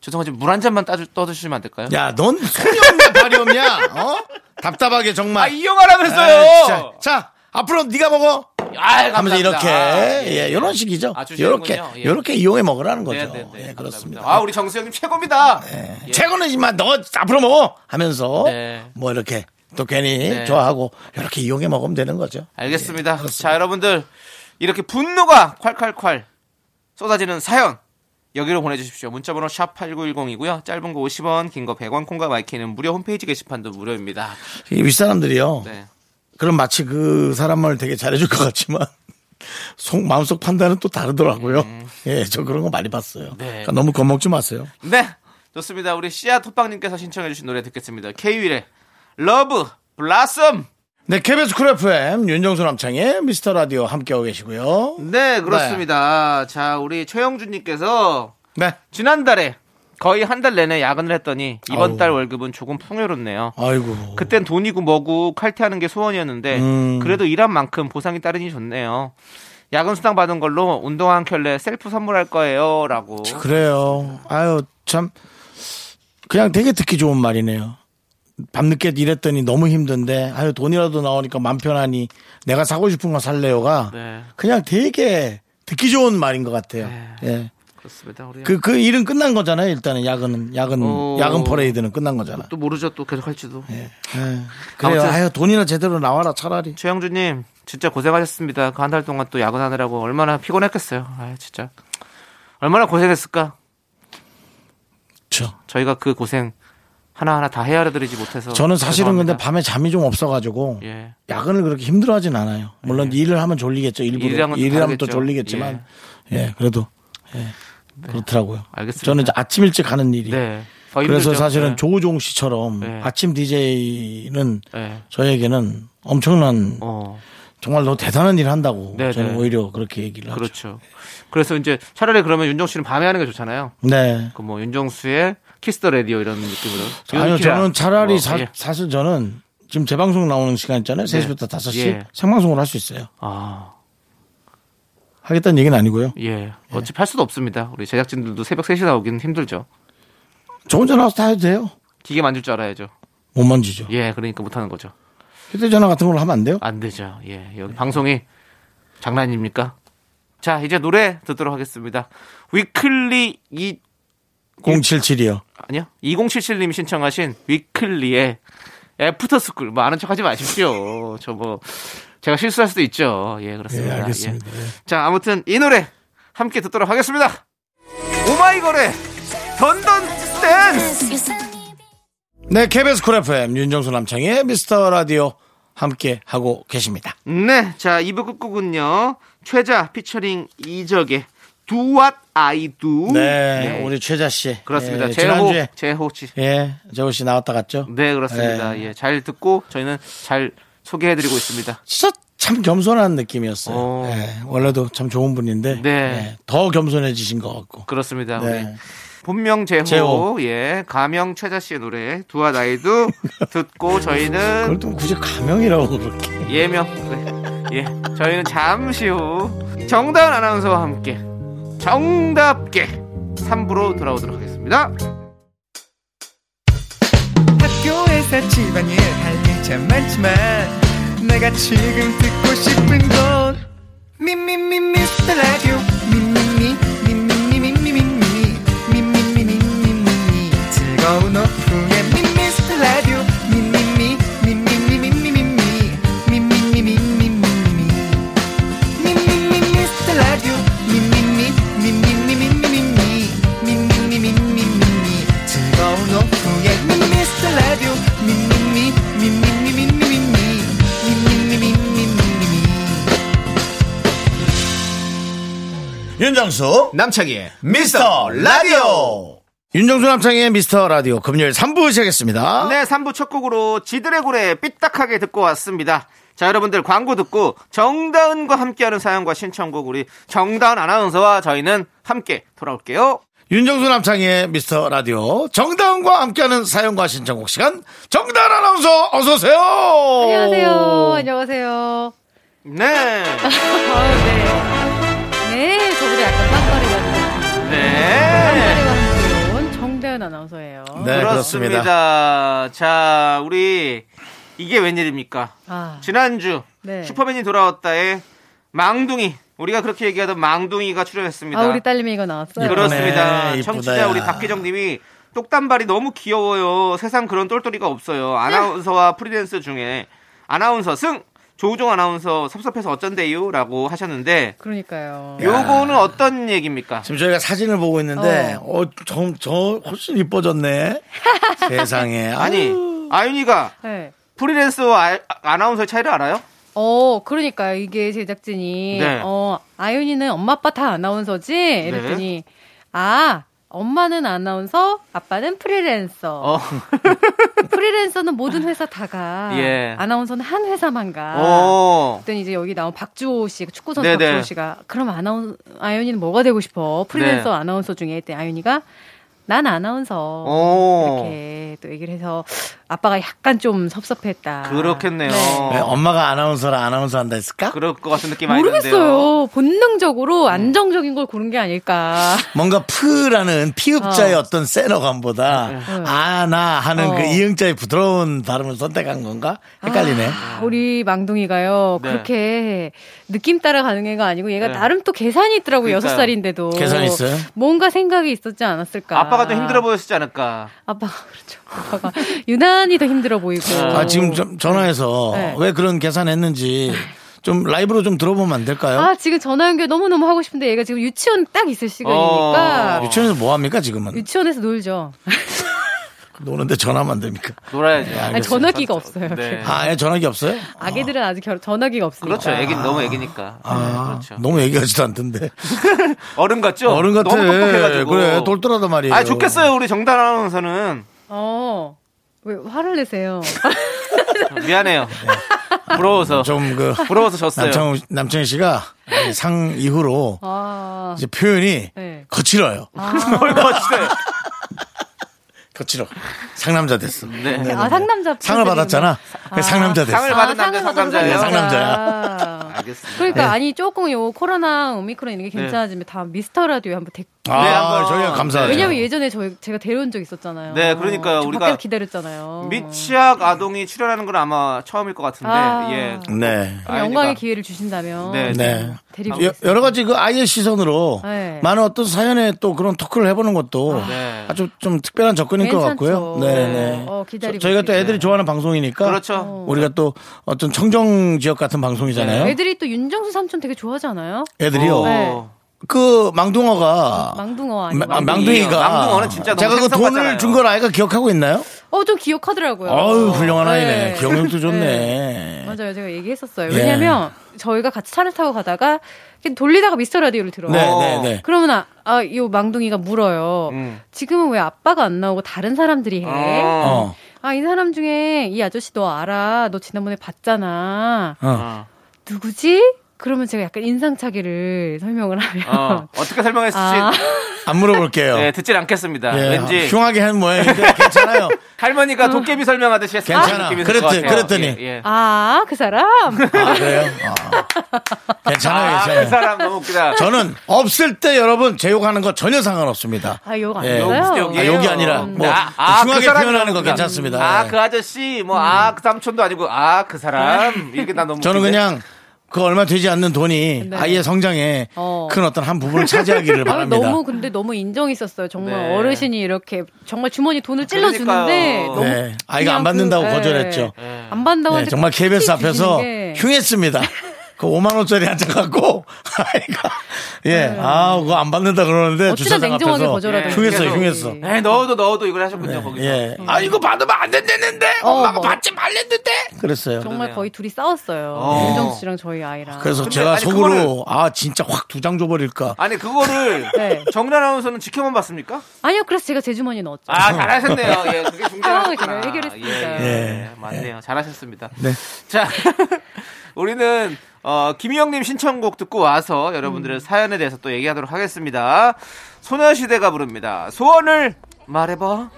Speaker 2: 죄송하지만 물 한 잔만 따주, 떠주시면 안 될까요?
Speaker 1: 야, 넌 손이 없냐 발이 없냐? 어? 답답하게 정말.
Speaker 2: 아, 이용하라
Speaker 1: 에이,
Speaker 2: 그랬어요!
Speaker 1: 자, 자, 앞으로 네가 먹어.
Speaker 2: 아,
Speaker 1: 하면서. 이렇게
Speaker 2: 아,
Speaker 1: 예, 이런 식이죠.
Speaker 2: 아.
Speaker 1: 이렇게
Speaker 2: 예.
Speaker 1: 이렇게 이용해 먹으라는 거죠.
Speaker 2: 네 네네.
Speaker 1: 예, 그렇습니다.
Speaker 2: 아, 우리 정수 형님 최고입니다. 예.
Speaker 1: 최고는 이만 너 앞으로 먹어 하면서
Speaker 2: 네.
Speaker 1: 뭐 이렇게 또 괜히
Speaker 2: 네.
Speaker 1: 좋아하고 이렇게 이용해 먹으면 되는 거죠.
Speaker 2: 알겠습니다.
Speaker 1: 예.
Speaker 2: 자, 여러분들 이렇게 분노가 콸콸콸 쏟아지는 사연 여기로 보내주십시오. 문자번호 샵 #8910이고요. 짧은 거 50원, 긴 거 100원, 콩과 마이크는 무료 홈페이지 게시판도 무료입니다.
Speaker 1: 이 윗사람들이요.
Speaker 2: 네.
Speaker 1: 그럼 마치 그 사람을 되게 잘해줄 것 같지만 속 마음속 판단은 또 다르더라고요. 예, 저 그런 거 많이 봤어요.
Speaker 2: 음. 네.
Speaker 1: 그러니까 너무 겁먹지 마세요.
Speaker 2: 네, 좋습니다. 우리 씨앗 토빵님께서 신청해주신 노래 듣겠습니다. K.Will의 Love Blossom.
Speaker 1: 네, KBS Cool FM 윤정수 남창의 미스터 라디오 함께하고 계시고요.
Speaker 2: 네, 그렇습니다. 자, 우리 최영준님께서
Speaker 1: 네.
Speaker 2: 지난달에 거의 한 달 내내 야근을 했더니 이번
Speaker 1: 아우.
Speaker 2: 달 월급은 조금 풍요롭네요.
Speaker 1: 아이고.
Speaker 2: 그땐 돈이고 뭐고 칼퇴하는 게 소원이었는데
Speaker 1: 음.
Speaker 2: 그래도 일한 만큼 보상이 따르니 좋네요. 야근 수당 받은 걸로 운동 한 켤레 셀프 선물할 거예요라고.
Speaker 1: 그래요. 아유, 참. 그냥 되게 듣기 좋은 말이네요. 밤늦게 일했더니 너무 힘든데, 아유, 돈이라도 나오니까 맘 편하니 내가 사고 싶은 거 살래요가
Speaker 2: 네,
Speaker 1: 그냥 되게 듣기 좋은 말인 것 같아요. 예.
Speaker 2: 그렇습니다. 우리
Speaker 1: 그, 그 일은 끝난 거잖아요. 일단은 야근은, 야근,
Speaker 2: 오.
Speaker 1: 야근 퍼레이드는 끝난 거잖아.
Speaker 2: 또 모르죠. 또 계속 할지도.
Speaker 1: 예. 그래요.
Speaker 2: 아무튼-
Speaker 1: 아유, 돈이나 제대로 나와라, 차라리.
Speaker 2: 최영주님 진짜 고생하셨습니다. 그 한 달 동안 또 야근하느라고 얼마나 피곤했겠어요. 아 진짜 얼마나 고생했을까.
Speaker 1: 저.
Speaker 2: 저희가 그 고생 하나하나 다 헤아려드리지 못해서
Speaker 1: 저는 사실은 근데
Speaker 2: 죄송합니다.
Speaker 1: 밤에 잠이 좀 없어가지고
Speaker 2: 예.
Speaker 1: 야근을 그렇게 힘들어 하진 않아요. 물론 일을 하면 졸리겠죠. 일부러. 일이라면 또. 졸리겠지만. 예, 그래도. 예. 그렇더라고요.
Speaker 2: 알겠습니다.
Speaker 1: 저는 이제 아침 일찍 가는 일이.
Speaker 2: 네. 더
Speaker 1: 그래서. 사실은
Speaker 2: 네.
Speaker 1: 조우종 씨처럼
Speaker 2: 네.
Speaker 1: 아침 DJ는
Speaker 2: 네.
Speaker 1: 저에게는 엄청난
Speaker 2: 어
Speaker 1: 정말 너 대단한 일 한다고
Speaker 2: 네,
Speaker 1: 저는
Speaker 2: 네.
Speaker 1: 오히려 그렇게 얘기를 하죠.
Speaker 2: 그렇죠. 그래서 이제 차라리 그러면 윤정 씨는 밤에 하는 게 좋잖아요.
Speaker 1: 네.
Speaker 2: 그 뭐 윤정수의 Kiss the Radio 이런 느낌으로.
Speaker 1: 아니요. 저는 차라리
Speaker 2: 뭐,
Speaker 1: 사,
Speaker 2: 예.
Speaker 1: 사실 저는 지금 재방송 나오는 시간 있잖아요. 3시부터 5시
Speaker 2: 예.
Speaker 1: 생방송을 할 수 있어요.
Speaker 2: 아,
Speaker 1: 하겠다는 얘기는 아니고요.
Speaker 2: 예. 어차피 할 수도 없습니다. 우리 제작진들도 새벽 3시 나오기는 힘들죠.
Speaker 1: 저 혼자 나와서 다 해도 돼요.
Speaker 2: 기계 만질 줄 알아야죠.
Speaker 1: 못 만지죠.
Speaker 2: 예, 그러니까 못 하는 거죠.
Speaker 1: 휴대전화 같은 걸로 하면 안 돼요?
Speaker 2: 안 되죠. 예, 여기 방송이 장난입니까? 자, 이제 노래 듣도록 하겠습니다. Weeekly 이
Speaker 1: 077이요.
Speaker 2: 아니요. 2077님이 신청하신 Weeekly의 After School. 뭐 아는 척 하지 마십시오. 저 뭐 제가 실수할 수도 있죠. 예, 그렇습니다.
Speaker 1: 예, 알겠습니다.
Speaker 2: 예.
Speaker 1: 예.
Speaker 2: 자, 아무튼 이 노래 함께 듣도록 하겠습니다. 오마이걸의 던던 댄스.
Speaker 1: 네, KBS Cool FM 윤정수 남창의 미스터 라디오 함께 하고 계십니다.
Speaker 2: 네, 자 2부 끝곡은요. 최자 피처링 이적의 Do What I Do.
Speaker 1: 네, 우리 최자 씨.
Speaker 2: 그렇습니다.
Speaker 1: 예,
Speaker 2: 재호
Speaker 1: 지난주에
Speaker 2: 재호 씨.
Speaker 1: 예, 재호 씨 나왔다 갔죠?
Speaker 2: 네, 그렇습니다.
Speaker 1: 네.
Speaker 2: 예, 잘 듣고 저희는 잘 소개해드리고 있습니다.
Speaker 1: 진짜 참 겸손한 느낌이었어요.
Speaker 2: 오.
Speaker 1: 예, 원래도 참 좋은 분인데
Speaker 2: 네.
Speaker 1: 예, 더 겸손해지신 것 같고.
Speaker 2: 그렇습니다.
Speaker 1: 네.
Speaker 2: 우리 본명 제호,
Speaker 1: 제호.
Speaker 2: 예, 가명 최자 씨의 노래 두와 나이도 듣고 저희는
Speaker 1: 그걸 또 굳이 가명이라고 그렇게.
Speaker 2: 예명, 네. 예, 저희는 잠시 후 정다은 아나운서와 함께 정답게 3부로 돌아오도록 하겠습니다.
Speaker 4: 학교에서 집안일 할일참 많지만 내가 지금 듣고 싶은 건 미미미 미스터 라디오 미미미 미미미 미미미 미미미 미미미 즐거운 오후
Speaker 1: 윤정수
Speaker 2: 남창희의
Speaker 1: 미스터 라디오. 윤정수 남창의 미스터 라디오 금요일 3부 시작했습니다.
Speaker 2: 네, 3부 첫 곡으로 지드래 고래 삐딱하게 듣고 왔습니다. 자, 여러분들 광고 듣고 정다은과 함께하는 사연과 신청곡 우리 정다은 아나운서와 저희는 함께 돌아올게요.
Speaker 1: 윤정수 남창의 미스터 라디오 정다은과 함께하는 사연과 신청곡 시간 정다은 아나운서 어서 오세요.
Speaker 5: 안녕하세요. 안녕하세요.
Speaker 2: 네.
Speaker 5: 네. 네, 아나운서예요.
Speaker 1: 네, 그렇습니다.
Speaker 2: 그렇습니다. 자, 우리 이게 웬일입니까?
Speaker 5: 아,
Speaker 2: 지난주
Speaker 5: 네.
Speaker 2: 슈퍼맨이 돌아왔다에 망둥이 우리가 그렇게 얘기하던 망둥이가 출연했습니다.
Speaker 5: 아, 우리 딸님이 이거 나왔어요.
Speaker 2: 그렇습니다.
Speaker 1: 이쁘네,
Speaker 2: 청취자 우리
Speaker 1: 야.
Speaker 2: 박혜정 님이 똑단발이 너무 귀여워요. 세상 그런 똘똘이가 없어요. 아나운서와 프리랜서 중에 아나운서 승 조우종 아나운서 섭섭해서 어쩐대요? 라고 하셨는데
Speaker 5: 그러니까요.
Speaker 2: 요거는 어떤 얘기입니까?
Speaker 1: 지금 저희가 사진을 보고 있는데, 어, 저, 저 훨씬 이뻐졌네. 세상에.
Speaker 2: 아니
Speaker 1: 아유.
Speaker 2: 아윤이가
Speaker 5: 네.
Speaker 2: 프리랜서와 아, 아나운서의 차이를 알아요?
Speaker 5: 어, 그러니까요. 이게 제작진이
Speaker 2: 네.
Speaker 5: 어, 아윤이는 엄마 아빠 다 아나운서지? 이랬더니 아, 엄마는 아나운서, 아빠는 프리랜서.
Speaker 2: 어.
Speaker 5: 프리랜서는 모든 회사 다가.
Speaker 2: 예.
Speaker 5: 아나운서는 한 회사만 가.
Speaker 2: 어.
Speaker 5: 그랬더니 이제 여기 나온 박주호 씨, 축구 선수. 박주호 씨가 그럼 아나운 아윤이는 뭐가 되고 싶어? 프리랜서
Speaker 2: 네.
Speaker 5: 아나운서 중에 했더니 아윤이가 난 아나운서
Speaker 2: 오.
Speaker 5: 이렇게 또 얘기를 해서 아빠가 약간 좀 섭섭했다.
Speaker 2: 그렇겠네요.
Speaker 1: 왜 엄마가 아나운서라 아나운서 한다 했을까?
Speaker 2: 그럴 것 같은 느낌 많이 드는데요.
Speaker 5: 모르겠어요. 본능적으로 안정적인 걸 고른 게 아닐까.
Speaker 1: 뭔가 프라는 피읍자의
Speaker 5: 어.
Speaker 1: 어. 떤 세너감보다 아나 하는
Speaker 5: 어.
Speaker 1: 그 이응자의 부드러운 발음을 선택한 건가? 헷갈리네.
Speaker 5: 아, 우리 망둥이가요.
Speaker 2: 네.
Speaker 5: 그렇게 느낌 따라 가는 애가 아니고 얘가
Speaker 2: 네.
Speaker 5: 나름 또 계산이 있더라고요. 여섯
Speaker 2: 그러니까요.
Speaker 5: 살인데도.
Speaker 1: 계산 있어요?
Speaker 5: 뭔가 생각이 있었지 않았을까.
Speaker 2: 아빠가 좀 힘들어 보였지 않을까.
Speaker 5: 아빠가 그렇죠. 아빠가 유난히 더 힘들어 보이고.
Speaker 1: 아, 지금 좀 전화해서
Speaker 5: 네.
Speaker 1: 왜 그런 계산했는지 좀 라이브로 좀 들어보면 안 될까요?
Speaker 5: 아, 지금 전화 연결 너무 너무 하고 싶은데 얘가 지금 유치원 딱 있을 시간이니까.
Speaker 2: 어.
Speaker 1: 유치원에서 뭐 합니까, 지금은?
Speaker 5: 유치원에서 놀죠.
Speaker 1: 노는데 전화하면 안 됩니까?
Speaker 2: 놀아야죠.
Speaker 5: 아니, 전화기가 없어요.
Speaker 2: 네.
Speaker 1: 아, 애 전화기 없어요?
Speaker 5: 아기들은 아직 결, 전화기가 없으니까.
Speaker 2: 그렇죠. 애긴 너무 애기니까.
Speaker 1: 아,
Speaker 2: 그렇죠.
Speaker 1: 너무 얘기하지도 않던데.
Speaker 2: 어른 같죠?
Speaker 1: 어른 같아.
Speaker 2: 너무 똑똑해가지고.
Speaker 1: 그래, 똘똘하단 말이에요.
Speaker 2: 아, 좋겠어요. 우리 정단 아나운서는.
Speaker 5: 어. 왜 화를 내세요?
Speaker 2: 미안해요. 부러워서.
Speaker 1: 좀 그,
Speaker 2: 부러워서 졌어요.
Speaker 1: 남창, 남창희 씨가 상 이후로
Speaker 5: 아.
Speaker 1: 이제 표현이
Speaker 5: 네.
Speaker 1: 거칠어요.
Speaker 2: 뭘 거치대.
Speaker 1: 거칠어. 상남자 됐어.
Speaker 2: 네.
Speaker 5: 아, 상남자.
Speaker 1: 상을 받았잖아. 그래서 상남자 됐어.
Speaker 2: 상을 받은 남자 상남자예요.
Speaker 1: 네, 상남자야.
Speaker 5: 아.
Speaker 2: 알겠습니다.
Speaker 5: 그러니까
Speaker 1: 네.
Speaker 5: 아니 조금 요 코로나 오미크론 이런 게 괜찮아지면 다 미스터 라디오에 한번 데...
Speaker 1: 아,
Speaker 2: 네, 한번.
Speaker 1: 저희가 감사하죠.
Speaker 5: 왜냐면 예전에 저희 제가 데려온 적 있었잖아요.
Speaker 2: 네, 그러니까요.
Speaker 5: 저
Speaker 2: 우리가
Speaker 5: 밖에서 기다렸잖아요.
Speaker 2: 미취학 아동이 출연하는 건 아마 처음일 것 같은데,
Speaker 5: 아.
Speaker 2: 예.
Speaker 1: 네.
Speaker 5: 영광의. 기회를 주신다면
Speaker 2: 네.
Speaker 1: 네.
Speaker 5: 데리고
Speaker 1: 여. 여러 가지 그 아이의 시선으로
Speaker 5: 네.
Speaker 1: 많은 어떤 사연에 또 그런 토크를 해보는 것도
Speaker 2: 네.
Speaker 1: 아주 좀 특별한 접근일 것
Speaker 5: 괜찮죠.
Speaker 1: 같고요. 네,
Speaker 5: 네.
Speaker 1: 네.
Speaker 5: 어, 기다리고
Speaker 1: 저, 희가또. 애들이 좋아하는 방송이니까
Speaker 2: 그렇죠.
Speaker 1: 우리가 또 어떤 청정 지역 같은 방송이잖아요.
Speaker 5: 애들이 또 윤정수 삼촌 되게 좋아하지 않아요?
Speaker 1: 애들이요.
Speaker 5: 네.
Speaker 1: 그 망둥어가
Speaker 5: 망둥어
Speaker 2: 망둥이에요.
Speaker 1: 망둥이가
Speaker 2: 망둥어는 진짜 너무
Speaker 1: 제가 그 돈을. 준 걸 아이가 기억하고 있나요?
Speaker 5: 어, 좀 기억하더라고요.
Speaker 1: 어유 훌륭한 아이네.
Speaker 5: 네.
Speaker 1: 기억력도 좋네.
Speaker 5: 맞아요. 제가 얘기했었어요.
Speaker 1: 예.
Speaker 5: 왜냐면 저희가 같이 차를 타고 가다가 돌리다가 미스터 라디오를 들어요.
Speaker 1: 네,
Speaker 2: 어.
Speaker 1: 네, 네.
Speaker 5: 그러면 아, 아, 이 망둥이가 물어요.
Speaker 2: 음.
Speaker 5: 지금은 왜 아빠가 안 나오고 다른 사람들이 해?
Speaker 2: 어.
Speaker 1: 어.
Speaker 5: 아, 이 사람 중에 이 아저씨 너 알아? 너 지난번에 봤잖아.
Speaker 1: 어.
Speaker 2: 어.
Speaker 5: 누구지? 그러면 제가 약간 인상차기를 설명을 하면
Speaker 2: 어. 어떻게 설명했을지
Speaker 5: 아,
Speaker 1: 안 물어볼게요.
Speaker 2: 네, 듣질 않겠습니다.
Speaker 1: 예,
Speaker 2: 왠지
Speaker 1: 흉하게 한 모양인데 괜찮아요.
Speaker 2: 할머니가 도깨비 설명하듯이 했을
Speaker 1: 괜찮아. 그랬더-. 그랬더니.
Speaker 2: 예, 예.
Speaker 5: 아, 그 사람?
Speaker 1: 아, 그래요? 아. 괜찮아요,
Speaker 2: 아,
Speaker 1: 괜찮아요.
Speaker 2: 그 사람 너무 웃기다.
Speaker 1: 저는 없을 때 여러분 제 욕하는 거 전혀 상관없습니다.
Speaker 5: 아, 욕안
Speaker 1: 예.
Speaker 5: 했어요?
Speaker 2: 무슨
Speaker 1: 아?
Speaker 2: 욕이
Speaker 1: 아니라 뭐
Speaker 2: 아, 아,
Speaker 1: 흉하게
Speaker 2: 그
Speaker 1: 표현하는 거. 괜찮습니다.
Speaker 2: 아,
Speaker 1: 예.
Speaker 2: 그 아저씨, 뭐, 아, 그 삼촌도 아니고, 아, 그 사람. 이렇게 나 너무.
Speaker 1: 저는
Speaker 2: 웃긴데?
Speaker 1: 그냥 그 얼마 되지 않는 돈이
Speaker 5: 네.
Speaker 1: 아이의 성장에
Speaker 5: 어.
Speaker 1: 큰 어떤 한 부분을 차지하기를
Speaker 5: 아,
Speaker 1: 바랍니다.
Speaker 5: 너무 근데 너무 인정이 있었어요. 정말
Speaker 2: 네.
Speaker 5: 어르신이 이렇게 정말 주머니 돈을 찔러주는데
Speaker 1: 네. 아이가 안 받는다고
Speaker 5: 그,
Speaker 1: 거절했죠.
Speaker 2: 예.
Speaker 5: 안 받는다고
Speaker 1: 네, 정말 KBS
Speaker 5: 꼭
Speaker 1: 앞에서 흉했습니다. 그 5만 원짜리 한장 갖고 아이가 예, 아 그거 안 받는다 그러는데 주차장
Speaker 5: 냉정하게
Speaker 1: 앞에서. 흉했어요,
Speaker 2: 예.
Speaker 1: 흉했어.
Speaker 2: 에이, 넣어도 넣어도 이걸 하셨군요, 거기서.
Speaker 1: 예. 아 이거 받으면 안 된다는데
Speaker 5: 어,
Speaker 1: 엄마가
Speaker 5: 뭐.
Speaker 1: 받지 말랬는데 그랬어요.
Speaker 5: 정말
Speaker 2: 그러네요.
Speaker 5: 거의 둘이 싸웠어요.
Speaker 2: 어.
Speaker 5: 윤정수 씨랑 저희 아이랑.
Speaker 1: 그래서
Speaker 2: 근데
Speaker 1: 제가
Speaker 2: 아니,
Speaker 1: 속으로
Speaker 2: 그거를-
Speaker 1: 아 진짜 확 두 장 줘버릴까.
Speaker 2: 아니, 그거를
Speaker 5: 네.
Speaker 2: 정단 아나운서는 지켜만 봤습니까?
Speaker 5: 아니요, 그래서 제가 제 주머니에 넣었죠.
Speaker 2: 아, 잘하셨네요. 예, 그게
Speaker 5: 상황을
Speaker 2: 중요하구나.
Speaker 5: 제가 해결했으니까.
Speaker 2: 예, 예,
Speaker 1: 예.
Speaker 2: 맞네요. 잘하셨습니다.
Speaker 1: 네.
Speaker 2: 자, 우리는 어, 김희영님 신청곡 듣고 와서 여러분들의
Speaker 5: 음.
Speaker 2: 사연에 대해서 또 얘기하도록 하겠습니다. 소녀시대가 부릅니다. 소원을 말해봐.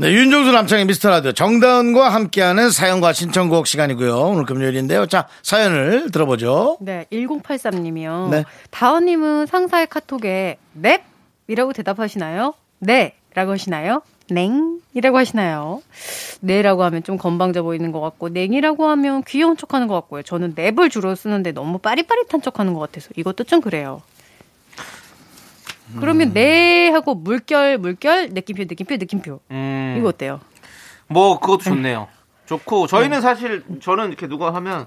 Speaker 1: 네, 윤종수 남창의 미스터 라디오 정다은과 함께하는 사연과 신청곡 시간이고요. 오늘 금요일인데요. 자, 사연을 들어보죠.
Speaker 5: 네, 1083님이요.
Speaker 1: 네.
Speaker 5: 다원님은 상사의 카톡에 넵! 이라고 대답하시나요? 네! 라고 하시나요? 냉! 이라고 하시나요? 네라고 하면 좀 건방져 보이는 것 같고, 냉이라고 하면 귀여운 척 하는 것 같고요. 저는 넵을 주로 쓰는데 너무 빠릿빠릿한 척 하는 것 같아서 이것도 좀 그래요. 그러면 네 하고 물결 물결 느낌표 느낌표 느낌표
Speaker 2: 음,
Speaker 5: 이거 어때요?
Speaker 2: 뭐 그것도 좋네요. 좋고 저희는 사실 저는 이렇게 누가 하면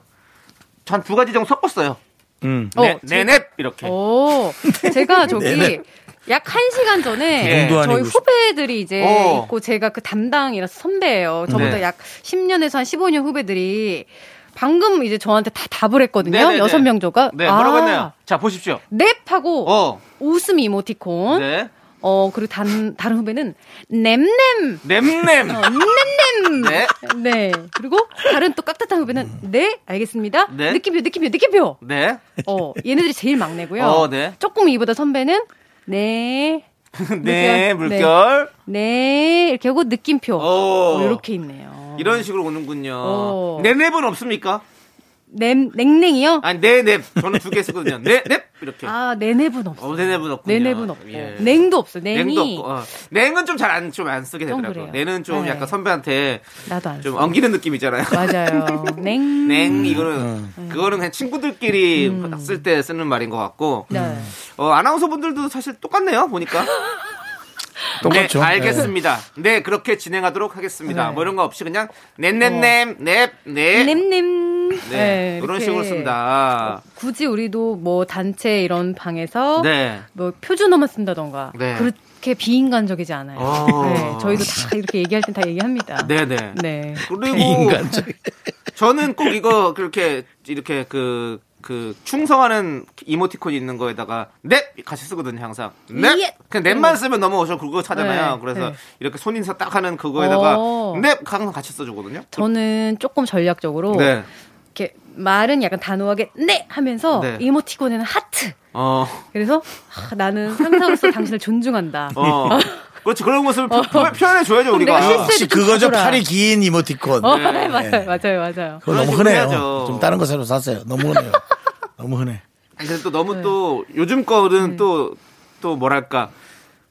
Speaker 2: 한 두 가지 정도 섞었어요.
Speaker 1: 음.
Speaker 2: 네,
Speaker 5: 어,
Speaker 2: 네넵 이렇게.
Speaker 5: 오, 제가 저기
Speaker 1: 네네.
Speaker 5: 약한 시간 전에
Speaker 2: 예.
Speaker 1: 공도
Speaker 5: 저희 후배들이 이제
Speaker 2: 어.
Speaker 5: 있고 제가 그 담당이라서 선배예요. 저보다
Speaker 2: 네.
Speaker 5: 약 10년에서 한 15년 후배들이 방금 이제 저한테 다 답을 했거든요. 여섯 명 조가.
Speaker 2: 네, 뭐라고 했나요? 자 보십시오.
Speaker 5: 넵 하고
Speaker 2: 어,
Speaker 5: 웃음 이모티콘.
Speaker 2: 네,
Speaker 5: 어 그리고 단 다른 후배는 냄냄.
Speaker 2: 냄냄.
Speaker 5: 어, 냄냄.
Speaker 2: 네,
Speaker 5: 네. 그리고 다른 또 깍듯한 후배는 네 알겠습니다.
Speaker 2: 네.
Speaker 5: 느낌표 느낌표 느낌표.
Speaker 2: 네,
Speaker 5: 어 얘네들이 제일 막내고요.
Speaker 2: 어, 네.
Speaker 5: 조금 이보다 선배는 네.
Speaker 2: 네,
Speaker 5: 물결.
Speaker 2: 물결.
Speaker 5: 네 이렇게 하고 느낌표
Speaker 2: 어.
Speaker 5: 어, 이렇게 있네요.
Speaker 2: 이런 식으로 오는군요.
Speaker 5: 어.
Speaker 2: 네넵은 없습니까?
Speaker 5: 냄 냉냉이요?
Speaker 2: 아니 네넵. 저는 두 개 쓰거든요. 네넵 이렇게.
Speaker 5: 아 네넵은 없어.
Speaker 2: 어, 네넵은 없군요.
Speaker 5: 네넵은 없고
Speaker 2: 예.
Speaker 5: 냉도 없어. 냉이
Speaker 2: 냉도 없고. 어. 냉은 좀 잘 안 좀 안 쓰게
Speaker 5: 좀
Speaker 2: 되더라고요. 냉은 좀
Speaker 5: 네.
Speaker 2: 약간 선배한테
Speaker 5: 나도
Speaker 2: 안좀
Speaker 5: 써.
Speaker 2: 엉기는 느낌이잖아요.
Speaker 5: 맞아요. 냉.
Speaker 2: 냉 이거는 그거는 그냥 친구들끼리 쓸때 쓰는 말인 것 같고
Speaker 5: 음. 네.
Speaker 2: 어, 아나운서 분들도 사실 똑같네요 보니까
Speaker 1: 똑같죠.
Speaker 2: 네, 알겠습니다. 네. 그렇게 진행하도록 하겠습니다.
Speaker 5: 네.
Speaker 2: 뭐 이런 거 없이 그냥 넷넷냄 넵네
Speaker 5: 냄냄.
Speaker 2: 네, 이런
Speaker 5: 이렇게
Speaker 2: 식으로 쓴다.
Speaker 5: 굳이 우리도 뭐 단체 이런 방에서
Speaker 2: 네.
Speaker 5: 뭐 표준어만 쓴다던가
Speaker 2: 네.
Speaker 5: 그렇게 비인간적이지 않아요.
Speaker 2: 어.
Speaker 5: 네, 저희도 다 이렇게 얘기할 땐 다 얘기합니다.
Speaker 2: 네네.
Speaker 5: 네.
Speaker 2: 그리고
Speaker 1: 인간적.
Speaker 2: 저는 꼭 이거 그렇게 이렇게 그, 그 충성하는 이모티콘이 있는 거에다가 넵 같이 쓰거든요 항상 넵
Speaker 5: 예.
Speaker 2: 그냥 넵만 쓰면 너무 저 그거 차잖아요
Speaker 5: 네,
Speaker 2: 그래서
Speaker 5: 네.
Speaker 2: 이렇게 손 인사 딱 하는 그거에다가
Speaker 5: 어.
Speaker 2: 넵 항상 같이 써주거든요
Speaker 5: 저는 조금 전략적으로
Speaker 2: 네.
Speaker 5: 이렇게 말은 약간 단호하게 네 하면서
Speaker 2: 네.
Speaker 5: 이모티콘에는 하트.
Speaker 2: 어,
Speaker 5: 그래서 아, 나는 상사로서 당신을 존중한다.
Speaker 2: 어. 그렇지 그런 모습을 표, 현해 줘야죠 우리가
Speaker 1: 혹시
Speaker 5: 좀
Speaker 1: 그거죠? 팔이 긴 이모티콘.
Speaker 5: 어,
Speaker 2: 네.
Speaker 5: 맞아요, 맞아요, 맞아요.
Speaker 1: 그거 너무 흔해요.
Speaker 2: 해야죠.
Speaker 1: 좀 다른 거 새로 샀어요. 너무 흔해요. 너무 흔해.
Speaker 2: 아니, 근데 또 너무
Speaker 5: 네.
Speaker 2: 또 요즘 거는 또또 뭐랄까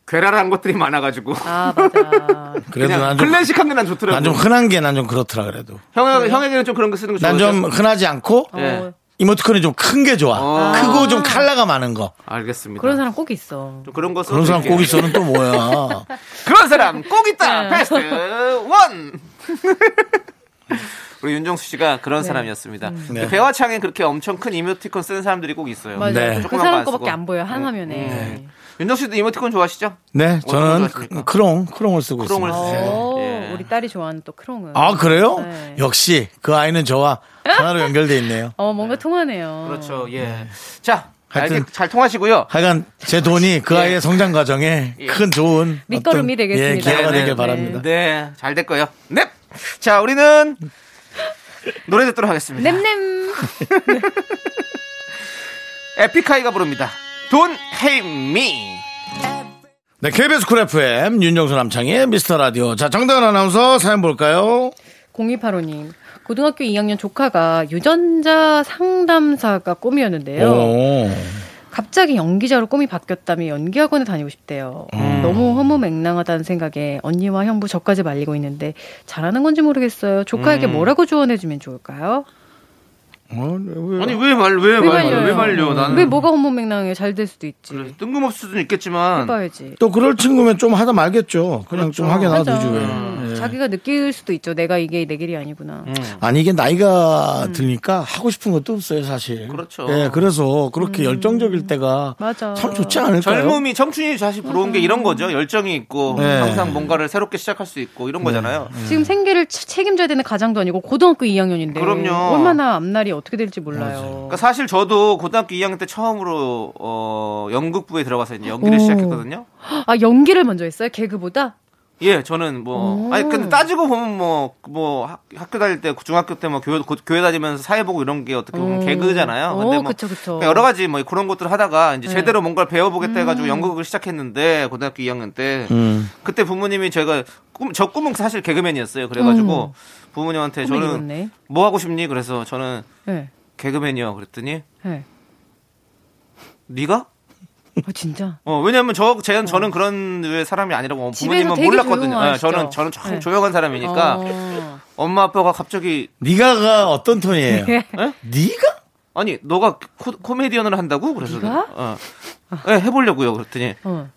Speaker 2: 괴랄한 것들이 많아가지고
Speaker 5: 아 맞아.
Speaker 1: 그래도 난 좀,
Speaker 2: 클래식한 게 난 좋더라고.
Speaker 1: 난 좀 흔한 게 난 좀 그렇더라 그래도.
Speaker 2: 형 형에게는 좀 그런 거 쓰는
Speaker 1: 거난
Speaker 2: 좋아하죠?
Speaker 1: 좀 흔하지 않고
Speaker 2: 네.
Speaker 5: 어,
Speaker 1: 이모티콘이 좀 큰 게 좋아.
Speaker 2: 어.
Speaker 1: 크고 좀 칼라가 많은 거.
Speaker 2: 알겠습니다.
Speaker 5: 그런 사람 꼭 있어.
Speaker 2: 좀 그런 거
Speaker 1: 그런 사람. 꼭 있어는 또 뭐야.
Speaker 2: 그런 사람 꼭 있다.
Speaker 5: 네.
Speaker 2: 베스트 원. 우리 윤정수 씨가 그런 사람이었습니다.
Speaker 1: 네.
Speaker 2: 배화창에 그렇게 엄청 큰 이모티콘 쓰는 사람들이 꼭 있어요.
Speaker 5: 맞아요.
Speaker 1: 네.
Speaker 5: 그 사람
Speaker 2: 거
Speaker 5: 거밖에. 안 보여 한 화면에.
Speaker 2: 윤정수 씨도 이모티콘 좋아하시죠?
Speaker 1: 네, 저는
Speaker 2: 좋아하십니까?
Speaker 1: 크롱, 크롱을 쓰고
Speaker 2: 크롱을
Speaker 1: 있습니다.
Speaker 2: 쓰세요.
Speaker 5: 어,
Speaker 2: 예.
Speaker 5: 우리 딸이 좋아하는 또 크롱은.
Speaker 1: 아, 그래요?
Speaker 5: 네.
Speaker 1: 역시 그 아이는 저와 하나로 연결돼 있네요.
Speaker 5: 어 뭔가 통하네요.
Speaker 2: 그렇죠. 예. 자,
Speaker 1: 하여튼-
Speaker 2: 잘 통하시고요.
Speaker 1: 하여간 제 돈이 그
Speaker 2: 예.
Speaker 1: 아이의 성장 과정에
Speaker 2: 예.
Speaker 1: 큰 좋은
Speaker 5: 밑거름이
Speaker 1: 어떤,
Speaker 5: 되겠습니다.
Speaker 1: 예, 기회가
Speaker 2: 네,
Speaker 1: 되길
Speaker 2: 네,
Speaker 1: 바랍니다.
Speaker 2: 네, 잘 될 거예요. 네. 자, 우리는 노래 듣도록 하겠습니다.
Speaker 5: 냄냄.
Speaker 2: Epik High가 부릅니다. Don't hate me.
Speaker 1: 네, KBS Cool FM 윤정수 남창의 미스터 라디오. 자, 정다은 아나운서 사연 볼까요?
Speaker 5: 0285님. 고등학교 2학년 조카가 유전자 상담사가 꿈이었는데요.
Speaker 1: 오.
Speaker 5: 갑자기 연기자로 꿈이 바뀌었다며 연기학원에 다니고 싶대요. 너무 허무맹랑하다는 생각에 언니와 형부 저까지 말리고 있는데 잘하는 건지 모르겠어요. 조카에게 뭐라고 조언해주면 좋을까요?
Speaker 1: 어, 왜?
Speaker 2: 아니 왜 말왜왜말
Speaker 5: 말려요?
Speaker 2: 왜 말려? 나는
Speaker 5: 왜 뭐가 허무맹랑해요? 잘 될 수도 있지.
Speaker 2: 그래, 뜬금없을 수도 있겠지만
Speaker 5: 해봐야지.
Speaker 1: 또 그럴 친구면 좀 하다 말겠죠. 그냥 좀 하게. 놔두지 왜.
Speaker 5: 음,
Speaker 1: 예.
Speaker 5: 자기가 느낄 수도 있죠. 내가 이게 내 길이 아니구나.
Speaker 2: 음.
Speaker 1: 아니 이게 나이가 드니까 하고 싶은 것도 없어요 사실.
Speaker 2: 그렇죠.
Speaker 1: 예, 그래서 그렇게 열정적일 때가
Speaker 5: 맞아.
Speaker 1: 참 좋지 않을까요?
Speaker 2: 젊음이 청춘이 사실 부러운 게 이런 거죠. 열정이 있고
Speaker 1: 네.
Speaker 2: 항상 뭔가를 새롭게 시작할 수 있고 이런 거잖아요.
Speaker 5: 지금 생계를 치- 책임져야 되는 가장도 아니고 고등학교 2학년인데
Speaker 2: 그럼요.
Speaker 5: 얼마나 앞날이 어떻게 될지 몰라요.
Speaker 2: 그러니까 사실 저도 고등학교 2학년 때 처음으로 어, 연극부에 들어가서 이제 연기를
Speaker 5: 오.
Speaker 2: 시작했거든요.
Speaker 5: 아 연기를 먼저 했어요? 개그보다?
Speaker 2: 예, 저는 뭐 아니 근데 따지고 보면 뭐뭐 학교 다닐 때 중학교 때 뭐 교회 고- 교회 다니면서 사회 보고 이런 게 어떻게 보면
Speaker 5: 어.
Speaker 2: 개그잖아요. 근데
Speaker 5: 어,
Speaker 2: 뭐
Speaker 5: 그쵸, 그쵸.
Speaker 2: 그냥 여러 가지 뭐 그런 것들을 하다가 이제
Speaker 5: 네.
Speaker 2: 제대로 뭔가를 배워보겠다 해가지고 연극을 시작했는데 고등학교 2학년 때
Speaker 1: 음.
Speaker 2: 그때 부모님이 제가 꿈, 저 꿈은 사실 개그맨이었어요. 그래가지고 부모님한테
Speaker 5: 꿈을
Speaker 2: 저는
Speaker 5: 이뤘네.
Speaker 2: 뭐 하고 싶니? 그래서 저는
Speaker 5: 네.
Speaker 2: 개그맨이요. 그랬더니
Speaker 5: 네.
Speaker 2: 네가?
Speaker 5: 어, 진짜?
Speaker 2: 어 왜냐면 저 제, 저는 그런 류의 사람이 아니라고
Speaker 5: 집에서
Speaker 2: 부모님은 몰랐거든요. 예,
Speaker 5: 조용하시죠?
Speaker 2: 저는 저는 참
Speaker 5: 네.
Speaker 2: 조용한 사람이니까
Speaker 5: 어.
Speaker 2: 엄마 아빠가 갑자기
Speaker 1: 네가가 어떤 톤이에요?
Speaker 5: 네.
Speaker 1: 네가?
Speaker 2: 아니 너가 코, 코미디언을 한다고? 그래서
Speaker 5: 네가?
Speaker 2: 어. 네, 해보려고요. 그랬더니
Speaker 5: 어.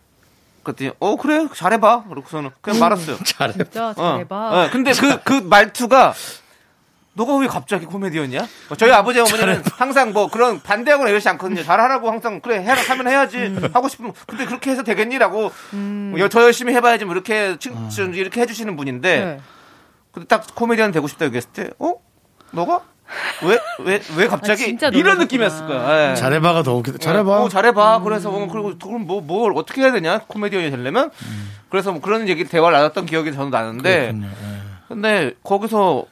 Speaker 2: 그랬더니 어 그래 잘해봐. 그러고서는 그냥 말았어요.
Speaker 1: 잘해.
Speaker 5: 진짜
Speaker 2: 어.
Speaker 5: 잘해봐.
Speaker 2: 어, 근데 그, 그 말투가 너가 왜 갑자기 코미디언이야? 어, 저희 아버지 어머니는 항상 뭐 그런 반대하거나 이러지 않거든요. 잘하라고 항상 그래 해라 하면 해야지
Speaker 5: 음.
Speaker 2: 하고 싶으면 근데 그렇게 해서 되겠니라고 뭐, 더 열심히 해봐야지 뭐 이렇게 칭, 좀 이렇게 해주시는 분인데
Speaker 5: 네.
Speaker 2: 근데 딱 코미디언 되고 싶다 얘기했을 때 어? 너가? 왜? 왜? 왜 갑자기?
Speaker 5: 아, 진짜
Speaker 2: 이런
Speaker 5: 놀라셨구나.
Speaker 2: 느낌이었을 거야. 예.
Speaker 1: 잘해봐가 더 웃기다. 잘해봐.
Speaker 2: 어, 잘해봐. 그래서 어, 그리고 그럼 뭐 뭘 어떻게 해야 되냐 코미디언이 되려면 그래서 뭐 그런 얘기 대화를 나눴던 기억이 저는 나는데
Speaker 1: 그렇군요. 예.
Speaker 2: 근데 거기서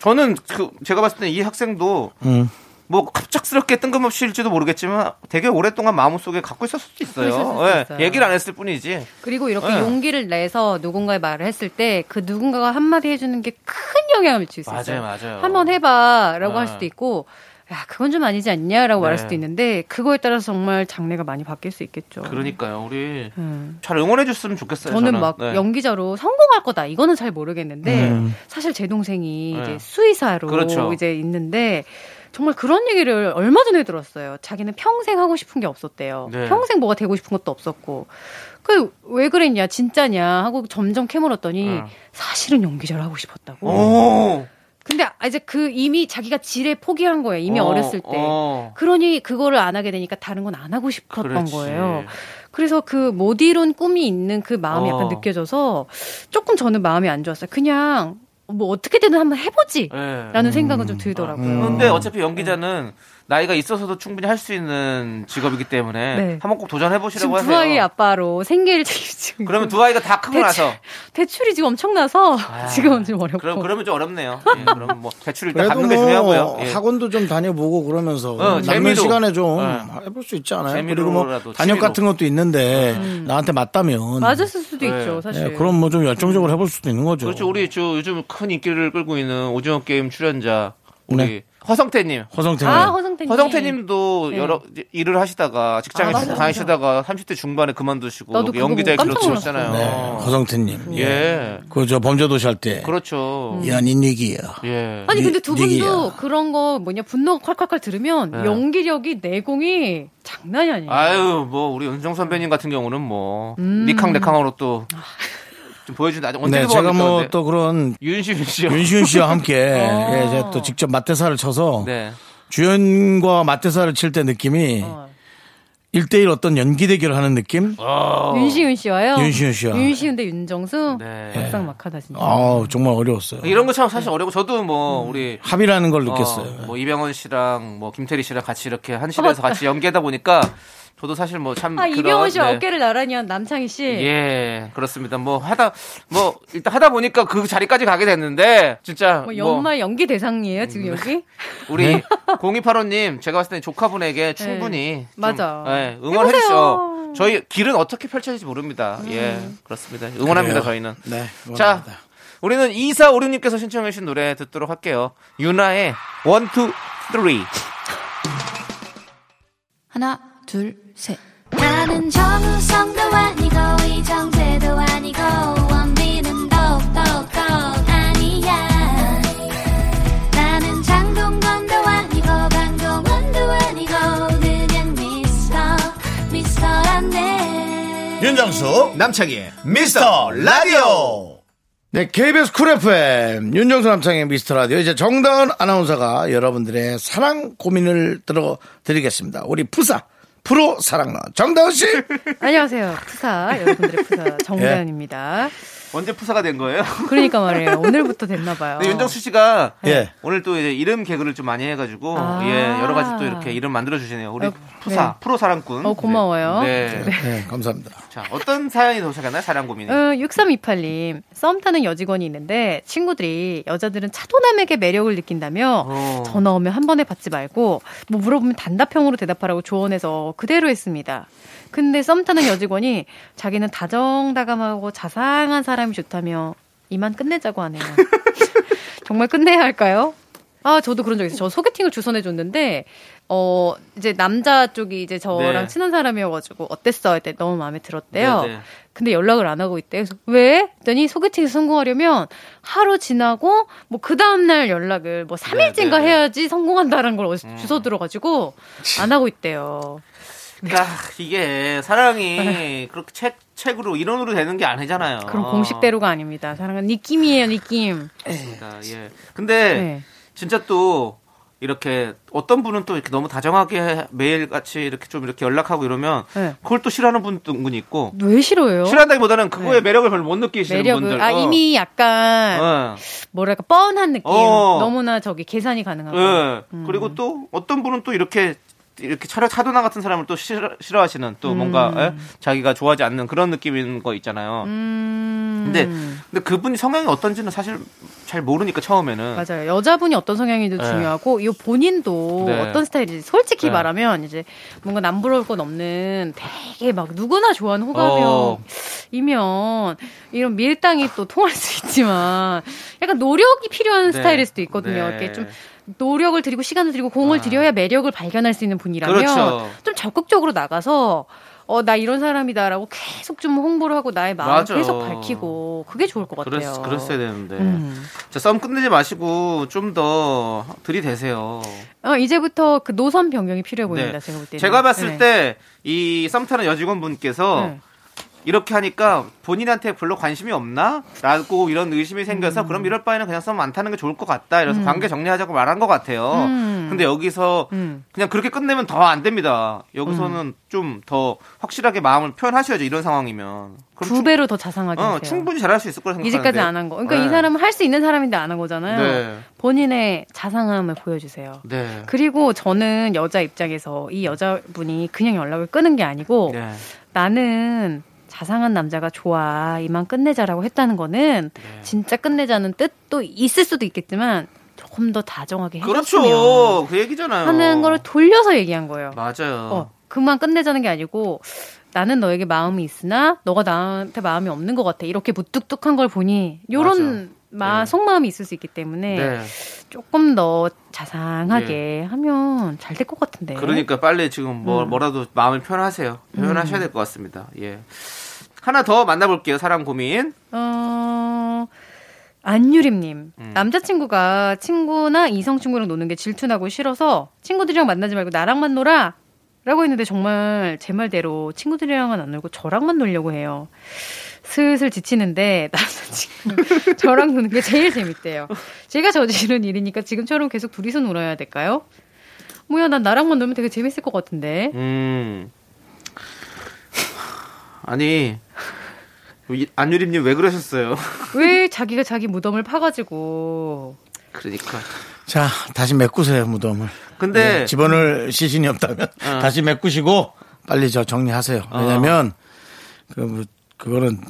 Speaker 2: 저는 그 제가 봤을 때 이 학생도
Speaker 1: 음.
Speaker 2: 뭐 갑작스럽게 뜬금없이일지도 모르겠지만 되게 오랫동안 마음속에 갖고 있었을 수도 있어요.
Speaker 5: 있었을 수도
Speaker 2: 예,
Speaker 5: 있어요.
Speaker 2: 얘기를 안 했을 뿐이지.
Speaker 5: 그리고 이렇게
Speaker 2: 네.
Speaker 5: 용기를 내서 누군가의 말을 했을 때 그 누군가가 한마디 해주는 게 큰 영향을 미칠 수 있어요.
Speaker 2: 맞아요, 맞아요.
Speaker 5: 한번 해봐라고
Speaker 2: 네.
Speaker 5: 할 수도 있고, 야 그건 좀 아니지 않냐라고 말할
Speaker 2: 네.
Speaker 5: 수도 있는데 그거에 따라서 정말 장래가 많이 바뀔 수 있겠죠.
Speaker 2: 그러니까요. 우리
Speaker 5: 음.
Speaker 2: 잘 응원해 줬으면 좋겠어요.
Speaker 5: 저는
Speaker 2: 저는
Speaker 5: 막
Speaker 2: 네.
Speaker 5: 연기자로 성공할 거다 이거는 잘 모르겠는데
Speaker 1: 음.
Speaker 5: 사실 제 동생이
Speaker 2: 네.
Speaker 5: 이제 수의사로
Speaker 2: 그렇죠.
Speaker 5: 이제 있는데 정말 그런 얘기를 얼마 전에 들었어요. 자기는 평생 하고 싶은 게 없었대요.
Speaker 2: 네.
Speaker 5: 평생 뭐가 되고 싶은 것도 없었고. 그왜 그랬냐 진짜냐 하고 점점 캐물었더니
Speaker 2: 응.
Speaker 5: 사실은 연기자를 하고 싶었다고.
Speaker 2: 오.
Speaker 5: 근데 이제 그 이미 자기가 지레 포기한 거예요. 이미
Speaker 2: 어,
Speaker 5: 어, 렸을 때.
Speaker 2: 어.
Speaker 5: 그러니 그거를 안 하게 되니까 다른 건 안 하고 싶었던
Speaker 2: 그렇지.
Speaker 5: 거예요. 그래서 그 못 이룬 꿈이 있는 그 마음이
Speaker 2: 어.
Speaker 5: 약간 느껴져서 조금 저는 마음이 안 좋았어요. 그냥 뭐 어떻게든 한번 해보지.
Speaker 2: 예.
Speaker 5: 라는 생각은 좀 들더라고요.
Speaker 2: 근데 어차피 연기자는 나이가 있어서도 충분히 할 수 있는 직업이기 때문에
Speaker 5: 네.
Speaker 2: 한번 꼭 도전해 보시라고 하세요.
Speaker 5: 두 아이 아빠로 생계를 지금
Speaker 2: 그러면 두 아이가 다 크고
Speaker 5: 대출-
Speaker 2: 나서
Speaker 5: 대출이 지금 엄청나서 지금은 좀 어렵고.
Speaker 2: 그럼 그러면 좀 어렵네요. 예, 그럼 뭐 대출을 일단 갚는
Speaker 1: 게뭐
Speaker 2: 중요하고요. 예.
Speaker 1: 학원도 좀 다녀보고 그러면서
Speaker 2: 어,
Speaker 1: 남는. 시간에 좀
Speaker 2: 네.
Speaker 1: 해볼 수 있지 않아요? 그리고 뭐 단역. 같은 것도 있는데 나한테 맞다면
Speaker 5: 맞았을 수도
Speaker 2: 네.
Speaker 5: 있죠, 사실.
Speaker 1: 예, 그럼 뭐 좀 열정적으로 해볼 수도 있는 거죠.
Speaker 2: 그렇죠. 우리 저 요즘 큰 인기를 끌고 있는 오징어 게임 출연자 우리
Speaker 1: 네.
Speaker 2: 허성태님.
Speaker 1: 허성태님.
Speaker 5: 아, 허성태님.
Speaker 2: 허성태님도
Speaker 5: 네.
Speaker 2: 여러 일을 하시다가 직장에
Speaker 5: 아,
Speaker 2: 다니시다가 30대 중반에 그만두시고
Speaker 5: 나도 그거
Speaker 2: 연기자의
Speaker 5: 보고
Speaker 2: 길로
Speaker 5: 깜짝
Speaker 2: 치셨잖아요.
Speaker 1: 네, 허성태님.
Speaker 2: 예.
Speaker 1: 그저 범죄도시 할 때.
Speaker 2: 그렇죠.
Speaker 1: 연인 얘기야.
Speaker 2: 예.
Speaker 5: 아니
Speaker 1: 니-
Speaker 5: 근데 두 분도
Speaker 1: 니기야.
Speaker 5: 그런 거 뭐냐 분노가 콸콸콸 들으면
Speaker 2: 네.
Speaker 5: 연기력이 내공이 장난이 아니에요.
Speaker 2: 아유, 뭐 우리 은정 선배님 같은 경우는 뭐
Speaker 5: 음.
Speaker 2: 니캉네캉으로 또 좀 보여준다.
Speaker 1: 네,
Speaker 2: 도
Speaker 1: 제가 뭐 또 그런
Speaker 2: 윤시윤 씨요.
Speaker 1: 윤시윤 씨와 함께
Speaker 5: 어.
Speaker 1: 예, 제가 또 직접 맞대사를 쳐서
Speaker 2: 네.
Speaker 1: 주연과 맞대사를 칠 때 느낌이
Speaker 5: 어.
Speaker 1: 일 1대1 어떤 연기 대결을 하는 느낌?
Speaker 2: 어.
Speaker 5: 윤시윤 씨와요.
Speaker 1: 윤시윤 씨와.
Speaker 5: 윤시윤 대 윤정수.
Speaker 2: 네.
Speaker 5: 막상 막하다 진짜.
Speaker 1: 아 정말 어려웠어요.
Speaker 2: 이런 거 참 사실 어려고 저도 뭐 우리
Speaker 1: 합의라는 걸
Speaker 2: 어,
Speaker 1: 느꼈어요.
Speaker 2: 뭐 이병헌 씨랑 뭐 김태리 씨랑 같이 이렇게 한 실에서 같이 연기하다 보니까 저도 사실
Speaker 5: 뭐참아 이병헌 씨와 어깨를 나란히 한 남창희 씨.
Speaker 2: 예, 그렇습니다. 뭐 하다 뭐 일단 하다 보니까 그 자리까지 가게 됐는데 진짜 뭐뭐
Speaker 5: 연말 연기 대상이에요 지금 여기?
Speaker 2: 우리 0285님 제가 봤을 때 조카분에게 충분히 좀,
Speaker 5: 맞아.
Speaker 2: 예, 응원해. 주시죠. 저희 길은 어떻게 펼쳐질지 모릅니다. 예, 그렇습니다. 응원합니다
Speaker 1: 그래요.
Speaker 2: 저희는.
Speaker 1: 네.
Speaker 2: 자,
Speaker 1: 응원합니다.
Speaker 2: 우리는 2456님께서 신청해 주신 노래 듣도록 할게요. 유나의 1, 2, 3.
Speaker 3: 하나, 둘, 셋. 나는 정우성도 아니고, 이정재도 아니고, 원빈은 더욱더 아니야. 나는 장동건도 아니고, 강동원도 아니고, 그냥 미스터, 미스터란데.
Speaker 1: 윤정수 남창희의 미스터 라디오 네 KBS 쿨 FM 윤정수 남창희의 미스터 라디오 이제 정다은 아나운서가 여러분들의 사랑 고민을 들어드리겠습니다 우리 푸사 프로 사랑러 정다은 씨
Speaker 5: 안녕하세요 푸사 여러분들의 푸사 정다연입니다.
Speaker 2: 언제 푸사가 된 거예요?
Speaker 5: 그러니까 말이에요 오늘부터 됐나 봐요.
Speaker 2: 근데 윤정수 씨가
Speaker 1: 예.
Speaker 2: 오늘 또 이제 이름 개그를 좀 많이 해가지고
Speaker 5: 아.
Speaker 2: 예 여러 가지 또 이렇게 이름 만들어 주시네요. 우리
Speaker 5: 어,
Speaker 2: 푸사
Speaker 5: 네.
Speaker 2: 프로 사랑꾼.
Speaker 5: 어, 고마워요.
Speaker 2: 네. 네.
Speaker 1: 네 감사합니다
Speaker 2: 자 어떤 사연이 도착했나요? 사랑 고민이.
Speaker 5: 어, 6328님, 썸 타는 여직원이 있는데 친구들이 여자들은 차도남에게 매력을 느낀다며
Speaker 2: 어.
Speaker 5: 전화 오면 한 번에 받지 말고 뭐 물어보면 단답형으로 대답하라고 조언해서 그대로 했습니다. 근데 썸 타는 여직원이 자기는 다정다감하고 자상한 사람이 좋다며 이만 끝내자고 하네요. 정말 끝내야 할까요? 아, 저도 그런 적 있어요. 저 소개팅을 주선해 줬는데 어, 이제 남자 쪽이 이제 저랑
Speaker 2: 네.
Speaker 5: 친한 사람이어가지고 어땠어? 할때 너무 마음에 들었대요.
Speaker 2: 네, 네.
Speaker 5: 근데 연락을 안 하고 있대요. 그래서 왜? 했더니 소개팅에서 성공하려면 하루 지나고 뭐 그 다음날 연락을 뭐 3일째인가
Speaker 2: 네, 네.
Speaker 5: 해야지 성공한다는 걸 어디서 주워 들어가지고 안 하고 있대요.
Speaker 2: 그러니까 이게 사랑이 그렇게 책 책으로 이론으로 되는 게 아니잖아요.
Speaker 5: 그럼 공식대로가 아닙니다. 사랑은 느낌이에요, 느낌.
Speaker 2: 그러니까, 예. 근데
Speaker 5: 네.
Speaker 2: 진짜 또 이렇게 어떤 분은 또 이렇게 너무 다정하게 매일 같이 이렇게 좀 이렇게 연락하고 이러면
Speaker 5: 네.
Speaker 2: 그걸 또 싫어하는 분도 있고
Speaker 5: 왜 싫어요?
Speaker 2: 싫어한다기보다는 그거의
Speaker 5: 네.
Speaker 2: 매력을 별로 못 느끼시는
Speaker 5: 매력을
Speaker 2: 분들.
Speaker 5: 아
Speaker 2: 어.
Speaker 5: 이미 약간
Speaker 2: 어.
Speaker 5: 뭐랄까 뻔한 느낌.
Speaker 2: 어.
Speaker 5: 너무나 저기 계산이 가능하고.
Speaker 2: 예.
Speaker 5: 음.
Speaker 2: 그리고 또 어떤 분은 또 이렇게 이렇게 차려 차도남 같은 사람을 또 싫어, 싫어하시는 또 뭔가 예? 자기가 좋아하지 않는 그런 느낌인 거 있잖아요.
Speaker 5: 음.
Speaker 2: 근데 근데 그분이 성향이 어떤지는 사실 잘 모르니까 처음에는
Speaker 5: 맞아요. 여자분이 어떤 성향인지
Speaker 2: 네.
Speaker 5: 중요하고 이 본인도
Speaker 2: 네.
Speaker 5: 어떤 스타일인지 솔직히
Speaker 2: 네.
Speaker 5: 말하면 이제 뭔가 남부러울 건 없는 되게 막 누구나 좋아하는
Speaker 2: 어.
Speaker 5: 호감형이면 이런 밀당이 또 통할 수 있지만 약간 노력이 필요한
Speaker 2: 네.
Speaker 5: 스타일일 수도 있거든요.
Speaker 2: 네.
Speaker 5: 이렇게 좀 노력을 들이고 시간을 들이고 공을
Speaker 2: 아.
Speaker 5: 들여야 매력을 발견할 수 있는 분이라면
Speaker 2: 그렇죠.
Speaker 5: 좀 적극적으로 나가서 어, 나 이런 사람이다라고 계속 좀 홍보를 하고 나의 마음을
Speaker 2: 맞아.
Speaker 5: 계속 밝히고 그게 좋을 것 같아요.
Speaker 2: 그랬, 그랬어야 되는데.
Speaker 5: 음.
Speaker 2: 자, 썸 끝내지 마시고 좀 더 들이대세요.
Speaker 5: 어, 이제부터 그 노선 변경이 필요해 보입니다.
Speaker 2: 네.
Speaker 5: 제가 볼 때는.
Speaker 2: 제가 봤을
Speaker 5: 네.
Speaker 2: 때이 썸 타는 여직원분께서
Speaker 5: 네.
Speaker 2: 이렇게 하니까 본인한테 별로 관심이 없나? 라고 이런 의심이 생겨서
Speaker 5: 음.
Speaker 2: 그럼 이럴 바에는 그냥 썸안 타는 게 좋을 것 같다. 이래서 관계 정리하자고 말한 것 같아요.
Speaker 5: 음.
Speaker 2: 근데 여기서
Speaker 5: 음.
Speaker 2: 그냥 그렇게 끝내면 더 안 됩니다. 여기서는 좀 더 확실하게 마음을 표현하셔야죠. 이런 상황이면.
Speaker 5: 두
Speaker 2: 충-
Speaker 5: 배로 더 자상하게
Speaker 2: 어. 충분히 잘할 수 있을 거라 생각하는데.
Speaker 5: 이제까지 안 한 거. 그러니까
Speaker 2: 네.
Speaker 5: 이 사람은 할 수 있는 사람인데 안 한 거잖아요.
Speaker 2: 네.
Speaker 5: 본인의 자상함을 보여주세요.
Speaker 2: 네.
Speaker 5: 그리고 저는 여자 입장에서 이 여자분이 그냥 연락을 끄는 게 아니고
Speaker 2: 네.
Speaker 5: 나는 자상한 남자가 좋아 이만 끝내자라고 했다는 거는
Speaker 2: 네.
Speaker 5: 진짜 끝내자는 뜻도 있을 수도 있겠지만 조금 더 다정하게 해줬으면
Speaker 2: 그렇죠. 그 얘기잖아요.
Speaker 5: 하는 걸 돌려서 얘기한 거예요.
Speaker 2: 맞아요.
Speaker 5: 어, 그만 끝내자는 게 아니고 나는 너에게 마음이 있으나 너가 나한테 마음이 없는 것 같아. 이렇게 무뚝뚝한 걸 보니 요런 마,
Speaker 2: 네.
Speaker 5: 속마음이 있을 수 있기 때문에
Speaker 2: 네.
Speaker 5: 조금 더 자상하게 하면 잘 될 것 같은데.
Speaker 2: 그러니까 빨리 지금 뭐
Speaker 5: 음.
Speaker 2: 뭐라도 마음을 표현하세요. 표현하셔야 될 것 같습니다. 예. 하나 더 만나볼게요. 사랑 고민.
Speaker 5: 어, 안유림님.
Speaker 2: 음.
Speaker 5: 남자친구가 친구나 이성 친구랑 노는 게 질투나고 싫어서 친구들이랑 만나지 말고 나랑만 놀아! 라고 했는데 정말 제 말대로 친구들이랑은 안 놀고 저랑만 놀려고 해요. 슬슬 지치는데 남자친구 저랑 노는 게 제일 재밌대요. 제가 저지른 일이니까 지금처럼 계속 둘이서 놀아야 될까요? 뭐야, 난 나랑만 놀면 되게 재밌을 것 같은데.
Speaker 2: 음. 아니 이- 안유림님 왜 그러셨어요?
Speaker 5: 왜 자기가 자기 무덤을 파가지고
Speaker 2: 그러니까.
Speaker 1: 자, 다시 메꾸세요, 무덤을.
Speaker 2: 근데
Speaker 1: 네, 집어넣을 시신이 없다면
Speaker 2: 어.
Speaker 1: 다시 메꾸시고 빨리 저 정리하세요. 왜냐면 그 뭐, 그거는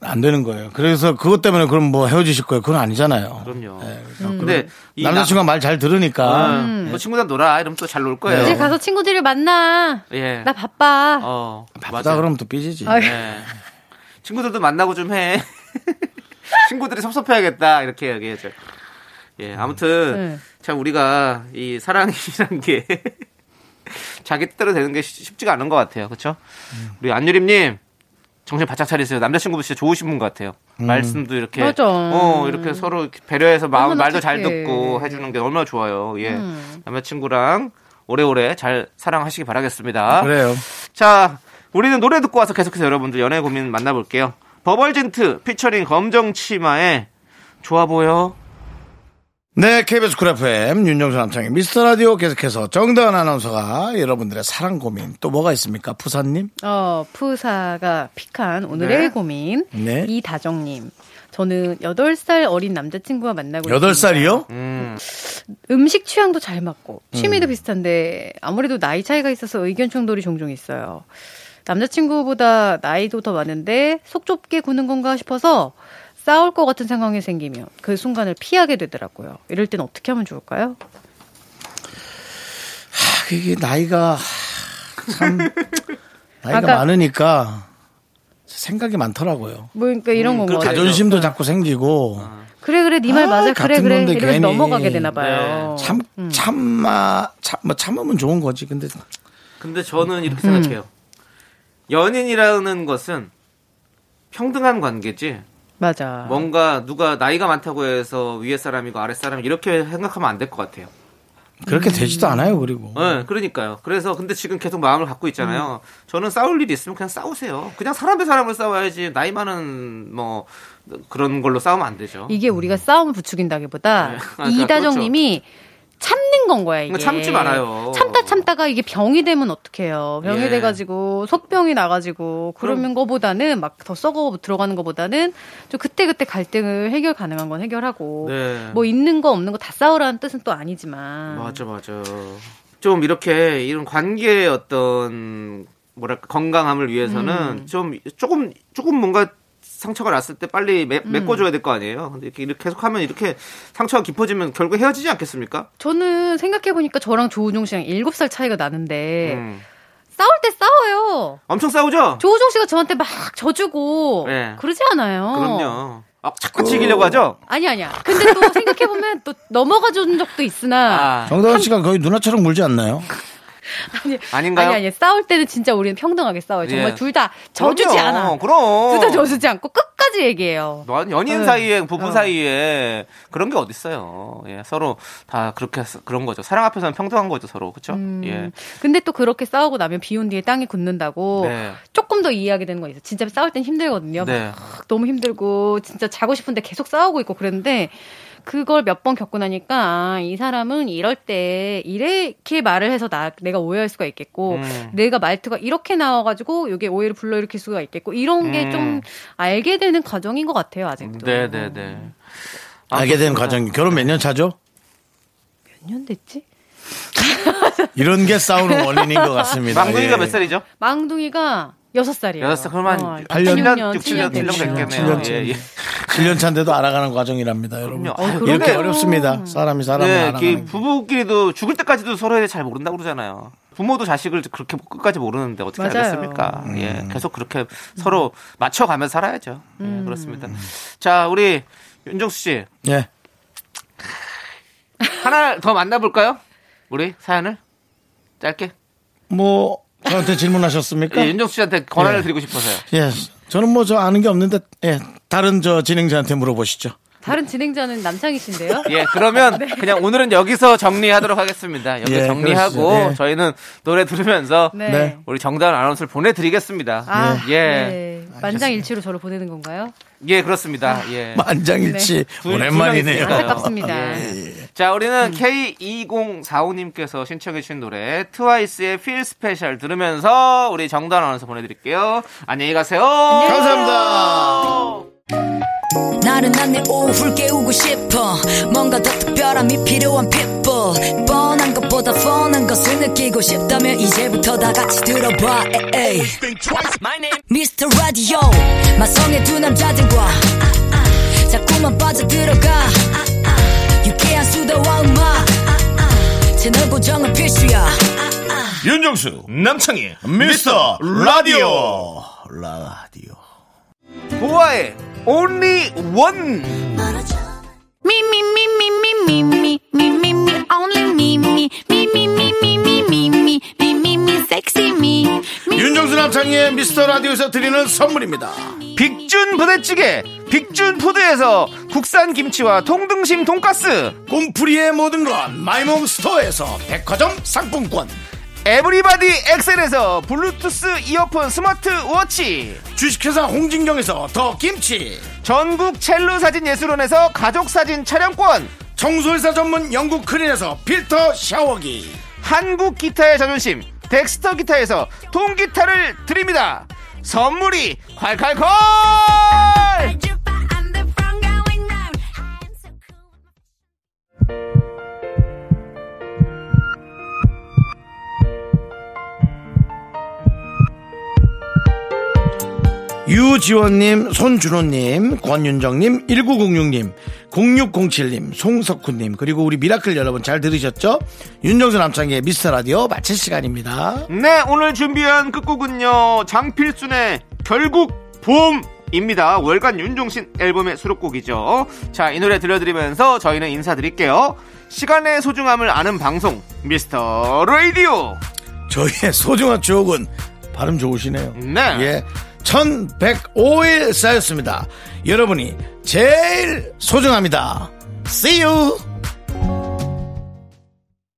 Speaker 1: 안 되는 거예요. 그래서 그것 때문에 그럼 뭐 헤어지실 거예요. 그건 아니잖아요.
Speaker 2: 그럼요.
Speaker 1: 네,
Speaker 2: 근데 이
Speaker 1: 남자친구가 말 잘 들으니까
Speaker 2: 나- 어, 뭐 친구들 놀아 이러면 또 잘 놀 거예요.
Speaker 5: 이제 가서 친구들을 만나.
Speaker 2: 예.
Speaker 5: 나 바빠.
Speaker 2: 어.
Speaker 1: 바쁘다. 그러면 또 삐지지.
Speaker 2: 네. 친구들도 만나고 좀 해. 친구들이 섭섭해야겠다 이렇게 얘기해줘. 예, 아무튼
Speaker 5: 네.
Speaker 2: 참 우리가 이 사랑이라는 게 자기 뜻대로 되는 게 쉽- 쉽지가 않은 것 같아요. 그렇죠? 우리 안유림님 정신 바짝 차리세요. 남자친구분 진짜 좋으신 분 같아요. 말씀도 이렇게
Speaker 5: 맞아.
Speaker 2: 어 이렇게 서로 이렇게 배려해서 마음
Speaker 5: 얼마나
Speaker 2: 말도 잘
Speaker 5: 착해.
Speaker 2: 듣고 해주는 게 얼마나 좋아요. 예,
Speaker 5: 음.
Speaker 2: 남자친구랑 오래오래 잘 사랑하시기 바라겠습니다.
Speaker 1: 그래요.
Speaker 2: 자, 우리는 노래 듣고 와서 계속해서 여러분들 연애 고민 만나볼게요. 버벌진트 피처링 검정 치마의 좋아 보여.
Speaker 1: 네, KBS 쿨 FM 윤정수 남창희의 미스터 라디오 계속해서 정다은 아나운서가 여러분들의 사랑 고민 또 뭐가 있습니까? 푸사님?
Speaker 5: 어, 푸사가 픽한 오늘의
Speaker 2: 네.
Speaker 5: 고민.
Speaker 1: 네.
Speaker 5: 이다정님. 저는 8살 어린 남자친구와 만나고
Speaker 1: 여덟
Speaker 5: 있습니다.
Speaker 1: 살이요?
Speaker 2: 음,
Speaker 5: 음식 취향도 잘 맞고
Speaker 1: 음.
Speaker 5: 취미도 비슷한데 아무래도 나이 차이가 있어서 의견 충돌이 종종 있어요. 남자친구보다 나이도 더 많은데 속 좁게 구는 건가 싶어서 싸울 것 같은 상황이 생기면 그 순간을 피하게 되더라고요. 이럴 땐 어떻게 하면 좋을까요?
Speaker 1: 아, 이게 나이가 참 나이가
Speaker 5: 아까-
Speaker 1: 많으니까 생각이 많더라고요.
Speaker 5: 뭐 그러니까 이런 건
Speaker 2: 음,
Speaker 5: 거
Speaker 2: 그렇죠.
Speaker 5: 같아요.
Speaker 1: 자존심도 자꾸 생기고
Speaker 5: 그래 그래 네말
Speaker 1: 아,
Speaker 5: 맞아 그래 그래
Speaker 1: 괜히.
Speaker 5: 넘어가게 되나 봐요.
Speaker 1: 참 참마 참 뭐 참으면 좋은 거지. 근데
Speaker 2: 근데 저는 이렇게
Speaker 5: 음.
Speaker 2: 생각해요. 연인이라는 것은 평등한 관계지.
Speaker 5: 맞아.
Speaker 2: 뭔가 누가 나이가 많다고 해서 위에 사람이고 아래 사람 이렇게 생각하면 안 될 것 같아요.
Speaker 1: 그렇게 되지도 않아요. 그리고
Speaker 2: 네, 그러니까요. 그래서 근데 지금 계속 마음을 갖고 있잖아요.
Speaker 5: 음.
Speaker 2: 저는 싸울 일이 있으면 그냥 싸우세요. 그냥 사람 대 사람을 싸워야지 나이 많은 뭐 그런 걸로 싸우면 안 되죠.
Speaker 5: 이게 우리가 싸움을 부추긴다기보다
Speaker 2: 네. 아,
Speaker 5: 이다정님이 참는 건 거야 이게.
Speaker 2: 참지 말아요.
Speaker 5: 참다 참다가 이게 병이 되면 어떡해요. 병이
Speaker 2: 예.
Speaker 5: 돼가지고 속병이 나가지고 그러는 거보다는 막 더 썩어 들어가는 거보다는 좀 그때 그때 갈등을 해결 가능한 건 해결하고
Speaker 2: 네.
Speaker 5: 뭐 있는 거 없는 거 다 싸우라는 뜻은 또 아니지만.
Speaker 2: 맞아, 맞아. 좀 이렇게 이런 관계의 어떤 뭐랄까 건강함을 위해서는
Speaker 5: 음.
Speaker 2: 좀 조금 조금 뭔가 상처가 났을 때 빨리 매,
Speaker 5: 음.
Speaker 2: 메꿔줘야 될 거 아니에요. 근데 이렇게, 이렇게 계속하면 이렇게 상처가 깊어지면 결국 헤어지지 않겠습니까?
Speaker 5: 저는 생각해 보니까 저랑 조우종 씨랑 7살 차이가 나는데
Speaker 2: 음.
Speaker 5: 싸울 때 싸워요.
Speaker 2: 엄청 싸우죠?
Speaker 5: 조우종 씨가 저한테 막 져주고
Speaker 2: 네.
Speaker 5: 그러지 않아요.
Speaker 2: 그럼요. 아, 자꾸 즐기려고 하죠?
Speaker 5: 아니 아니야. 근데 또 생각해 보면 또 넘어가 준 적도 있으나
Speaker 2: 아,
Speaker 1: 정다은 씨가 거의 누나처럼 물지 않나요?
Speaker 5: 아니
Speaker 2: 아닌가요?
Speaker 5: 아니 아니 싸울 때는 진짜 우리는 평등하게 싸워요. 정말
Speaker 2: 예.
Speaker 5: 둘다 져주지
Speaker 2: 그럼요.
Speaker 5: 않아.
Speaker 2: 그럼.
Speaker 5: 둘다 져주지 않고 끝까지 얘기해요.
Speaker 2: 뭐 연인
Speaker 5: 네.
Speaker 2: 사이에 부부
Speaker 5: 어.
Speaker 2: 사이에 그런 게 어딨어요. 예, 서로 다 그렇게 그런 거죠. 사랑 앞에서는 평등한 거죠, 서로. 그렇죠?
Speaker 5: 음,
Speaker 2: 예.
Speaker 5: 근데 또 그렇게 싸우고 나면 비온 뒤에 땅이 굳는다고
Speaker 2: 네.
Speaker 5: 조금 더 이해하게 되는 거 있어요. 진짜 싸울 땐 힘들거든요.
Speaker 2: 네.
Speaker 5: 막 너무 힘들고 진짜 자고 싶은데 계속 싸우고 있고 그랬는데 그걸 몇 번 겪고 나니까 아, 이 사람은 이럴 때 이렇게 말을 해서 나 내가 오해할 수가 있겠고
Speaker 2: 음.
Speaker 5: 내가 말투가 이렇게 나와가지고 이게 오해를 불러일으킬 수가 있겠고 이런 게
Speaker 2: 음.
Speaker 5: 좀 알게 되는 과정인 것 같아요 아직도.
Speaker 2: 네, 네, 네.
Speaker 1: 알게 된
Speaker 2: 그렇습니다.
Speaker 1: 과정. 결혼 몇 년 차죠?
Speaker 5: 몇 년 됐지?
Speaker 1: 이런 게 싸우는 원인인 것 같습니다.
Speaker 2: 망둥이가
Speaker 1: 예.
Speaker 2: 몇 살이죠?
Speaker 5: 망둥이가 여섯 살이에요.
Speaker 2: 여섯 살, 그러면
Speaker 5: 어,
Speaker 2: 한
Speaker 1: 8년,
Speaker 2: 7년, 6, 7년, 7년
Speaker 5: 됐네요.
Speaker 2: 됐겠네요.
Speaker 1: 7년
Speaker 2: 예, 예.
Speaker 1: 7년 차인데도 알아가는 과정이랍니다, 여러분.
Speaker 5: 어,
Speaker 1: 이렇게. 어렵습니다. 사람이 사람을
Speaker 2: 네,
Speaker 1: 알아가는.
Speaker 2: 부부끼리도 죽을 때까지도 서로에 잘 모른다고 그러잖아요. 부모도 자식을 그렇게 끝까지 모르는데 어떻게
Speaker 5: 맞아요.
Speaker 2: 알겠습니까?
Speaker 1: 음.
Speaker 2: 예, 계속 그렇게 서로 맞춰가며 살아야죠.
Speaker 5: 음.
Speaker 2: 예, 그렇습니다. 자, 우리 윤정수 씨
Speaker 1: 예.
Speaker 2: 하나 더 만나볼까요? 우리 사연을 짧게.
Speaker 1: 뭐 저한테 질문하셨습니까?
Speaker 2: 예, 윤정수 씨한테 권한을
Speaker 1: 예.
Speaker 2: 드리고 싶어서요.
Speaker 1: 예. 저는 뭐 저 아는 게 없는데 예. 다른 저 진행자한테 물어보시죠.
Speaker 5: 다른 진행자는 남창희 씨인데요.
Speaker 2: 예, 그러면 그냥 오늘은 여기서 정리하도록 하겠습니다. 여기
Speaker 1: 예,
Speaker 2: 정리하고.
Speaker 1: 예.
Speaker 2: 저희는 노래 들으면서
Speaker 5: 네.
Speaker 1: 네.
Speaker 2: 우리 정다은 아나운서를 보내드리겠습니다.
Speaker 5: 아,
Speaker 2: 예.
Speaker 5: 네. 만장일치로 저를 보내는 건가요?
Speaker 2: 예, 그렇습니다. 예.
Speaker 1: 만장일치
Speaker 2: 두-
Speaker 1: 오랜만이네요.
Speaker 2: 두 명이
Speaker 5: 안타깝습니다.
Speaker 2: 예. 자, 우리는 K2045님께서 신청해주신 노래 트와이스의 Feel Special 들으면서 우리 정다은 아나운서 보내드릴게요. 안녕히 가세요.
Speaker 1: 감사합니다.
Speaker 6: 나른한 내 오후를 깨우고 싶어 뭔가 더 특별함이 필요한 people 뻔한 것보다 뻔한 것을 느끼고 싶다면 이제부터 다 같이 들어봐 에이. Mr. Radio 마성의 두 남자들과 자꾸만 빠져들어가 유쾌한 수다와 음악 채널 고정은 필수야
Speaker 1: 윤정수 남창희 미스터 라디오 라디오
Speaker 2: 보아의 Only One.
Speaker 3: Me, me, me, me, me, me, me, me, me, me, only me, me, me, me, me, me, me, me, me, me, me, me, sexy me. me.
Speaker 1: 윤정수 남창희의 미스터 라디오에서 드리는 선물입니다.
Speaker 2: 빅준 부대찌개 빅준 푸드에서 국산 김치와 통등심 돈가스.
Speaker 1: 꿈풀이의 모든 건 마이몽 스토어에서 백화점 상품권.
Speaker 2: 에브리바디 엑셀에서 블루투스 이어폰 스마트 워치.
Speaker 1: 주식회사 홍진경에서 더 김치.
Speaker 2: 전국 첼로 사진 예술원에서 가족 사진 촬영권.
Speaker 1: 청소회사 전문 영국 크린에서 필터 샤워기.
Speaker 2: 한국 기타의 자존심 덱스터 기타에서 통기타를 드립니다. 선물이 콸콸콸
Speaker 1: 유지원님, 손준호님, 권윤정님, 1906님, 0607님, 송석훈님, 그리고 우리 미라클 여러분 잘 들으셨죠? 윤정수 남창희의 미스터 라디오 마칠 시간입니다.
Speaker 2: 네, 오늘 준비한 끝곡은요, 장필순의 결국 봄입니다. 월간 윤종신 앨범의 수록곡이죠. 자, 이 노래 들려드리면서 저희는 인사드릴게요. 시간의 소중함을 아는 방송, 미스터 라디오!
Speaker 1: 저희의 소중한 추억은 발음 좋으시네요.
Speaker 2: 네.
Speaker 1: 예. 1105일 쌓였습니다. 여러분이 제일 소중합니다. See you!